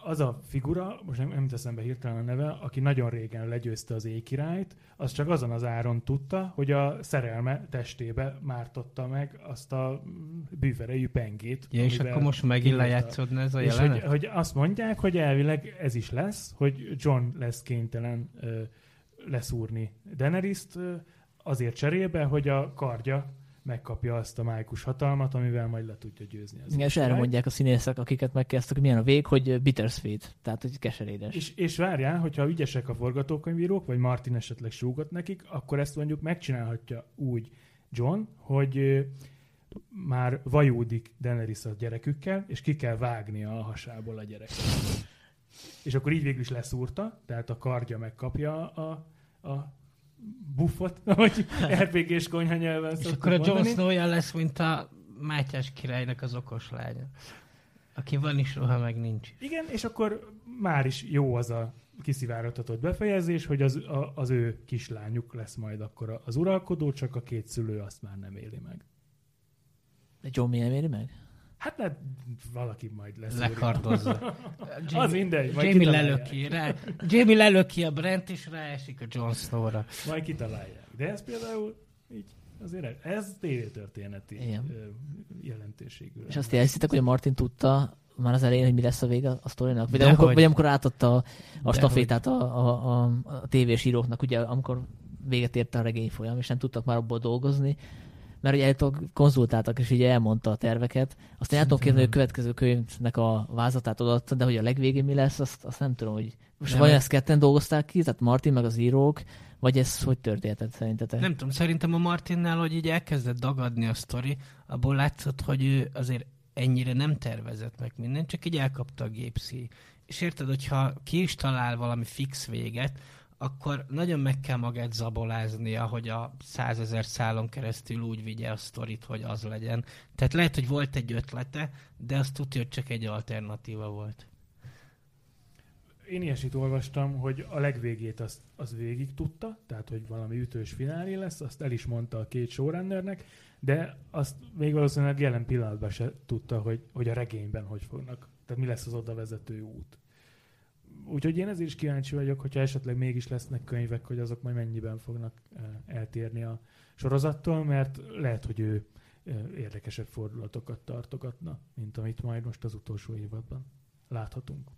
Speaker 2: az a figura, most nem, nem teszem be hirtelen a neve, aki nagyon régen legyőzte az éjkirályt, az csak azon az áron tudta, hogy a szerelme testébe mártotta meg azt a bűverejű pengét.
Speaker 4: Ja, és akkor most megint lejátszódna ez a
Speaker 2: És hogy,
Speaker 4: jelenet?
Speaker 2: hogy azt mondják, hogy elvileg ez is lesz, hogy John lesz kénytelen ö, leszúrni Daenerys-t ö, azért cserébe, hogy a kardja megkapja azt a májkus hatalmat, amivel majd le tudja győzni az
Speaker 3: Igen, és erre mondják a színészek, akiket megkezdtek, hogy milyen a vég, hogy bittersweet, tehát hogy keserédes.
Speaker 2: És, és várjál, hogyha ügyesek a forgatókönyvírók, vagy Martin esetleg súgott nekik, akkor ezt mondjuk megcsinálhatja úgy John, hogy már vajúdik Daenerys a gyerekükkel, és ki kell vágnia a hasából a gyereket. És akkor így végül is leszúrta, tehát a kardja megkapja a, a buffot, hogy RPG-s konyha nyelven
Speaker 4: És akkor a Jon. Snow olyan lesz, mint a Mátyás királynak az okos lánya. Aki van is, roha meg nincs.
Speaker 2: Igen, és akkor már is jó az a kiszivárogtatott befejezés, hogy az, a, az ő kislányuk lesz majd akkor az uralkodó, csak a két szülő azt már nem éli meg.
Speaker 3: De John mi nem éri meg?
Speaker 2: Hát ne, valaki majd lesz.
Speaker 4: Lekardozza.
Speaker 2: Az mindegy, majd
Speaker 4: Jamie lelöki, rá, Jamie lelöki a Brent, és ráesik a Jon Snow-ra.
Speaker 2: Majd kitalálják. De ez például így azért ez tévétörténeti
Speaker 3: Igen.
Speaker 2: jelentőségű.
Speaker 3: És azt jelzitek, hogy a Martin tudta már az elején, hogy mi lesz a vége a sztorinak? Vagy, amikor, vagy amikor átadta a, a stafétát a, a, a, a tévés íróknak, ugye amikor véget ért a regény folyam, és nem tudtak már abból dolgozni, mert ugye konzultáltak, és ugye elmondta a terveket. Aztán el tudom képzelni, hogy a következő könyvnek a vázatát odaadta, de hogy a legvégén mi lesz, azt, azt nem tudom, hogy most
Speaker 4: Nem,
Speaker 3: vajon
Speaker 4: ez-
Speaker 3: ezt ketten dolgozták ki, tehát Martin meg az írók, vagy ez hogy történtett szerintetek?
Speaker 4: Nem tudom, szerintem a Martinnál, hogy így elkezdett dagadni a sztori, abból látszott, hogy ő azért ennyire nem tervezett meg mindent, csak így elkapta a gépszí. És érted, hogyha ki is talál valami fix véget, akkor nagyon meg kell magát zaboláznia, hogy a százezer szálon keresztül úgy vigye a sztorit, hogy az legyen. Tehát lehet, hogy volt egy ötlete, de azt tudja, hogy csak egy alternatíva volt.
Speaker 2: én ilyesit olvastam, hogy a legvégét azt, az végig tudta, tehát hogy valami ütős finálé lesz, azt el is mondta a két showrunnernek, de azt még valószínűleg jelen pillanatban se tudta, hogy, hogy a regényben hogy fognak, tehát mi lesz az oda vezető út. Úgyhogy én ezért is kíváncsi vagyok, hogyha esetleg mégis lesznek könyvek, hogy azok majd mennyiben fognak eh, eltérni a sorozattól, mert lehet, hogy ő eh, érdekesebb fordulatokat tartogatna, mint amit majd most az utolsó évadban láthatunk.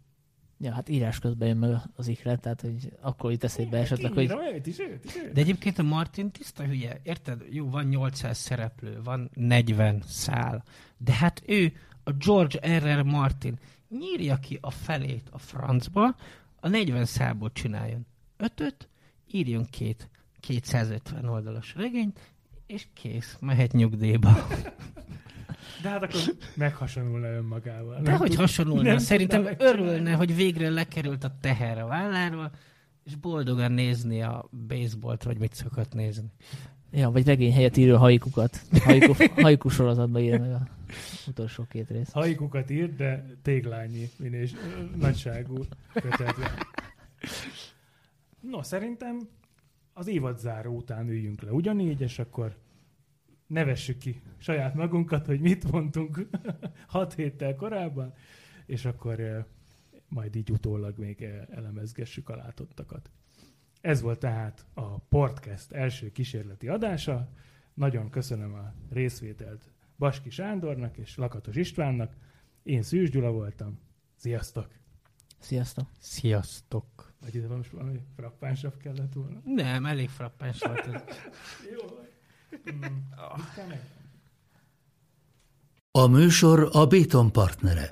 Speaker 3: Ja, hát írás közben jön meg az iklet, tehát hogy akkor itt eszébe esetleg, hogy...
Speaker 2: Őt is, őt is, őt.
Speaker 4: De egyébként a Martin tiszta hülye, érted? Jó, van 800 szereplő, van 40 szál, de hát ő, a George R.R. Martin nyírja ki a felét a francba, a 40 szálból csináljon ötöt, írjon két 250 oldalas regényt, és kész, mehet nyugdíjba.
Speaker 2: De hát akkor meghasonulna önmagával.
Speaker 4: De hogy
Speaker 2: tud-
Speaker 4: hasonlulna,
Speaker 2: nem
Speaker 4: szerintem örülne, hogy végre lekerült a teher a válláról, és boldogan nézni a baseballt, vagy mit szokott nézni.
Speaker 3: Ja, vagy regény helyett írja haikukat. Haiku, haiku sorozatban írja meg a utolsó két rész.
Speaker 2: Haikukat írt, de téglányi minés, nagyságú kötetlen. No, szerintem az évad záró után üljünk le ugyanígy, és akkor nevessük ki saját magunkat, hogy mit mondtunk hat héttel korábban, és akkor eh, majd így utólag még eh, elemezgessük a látottakat. Ez volt tehát a podcast első kísérleti adása. Nagyon köszönöm a részvételt Baski Sándornak és Lakatos Istvánnak. Én Szűs Gyula voltam. Sziasztok!
Speaker 3: Sziasztok!
Speaker 4: Sziasztok!
Speaker 2: Vagy ide most valami frappánsabb kellett volna?
Speaker 4: Nem, elég frappáns volt ez.
Speaker 2: Jó. Mm.
Speaker 1: A műsor a Béton partnere.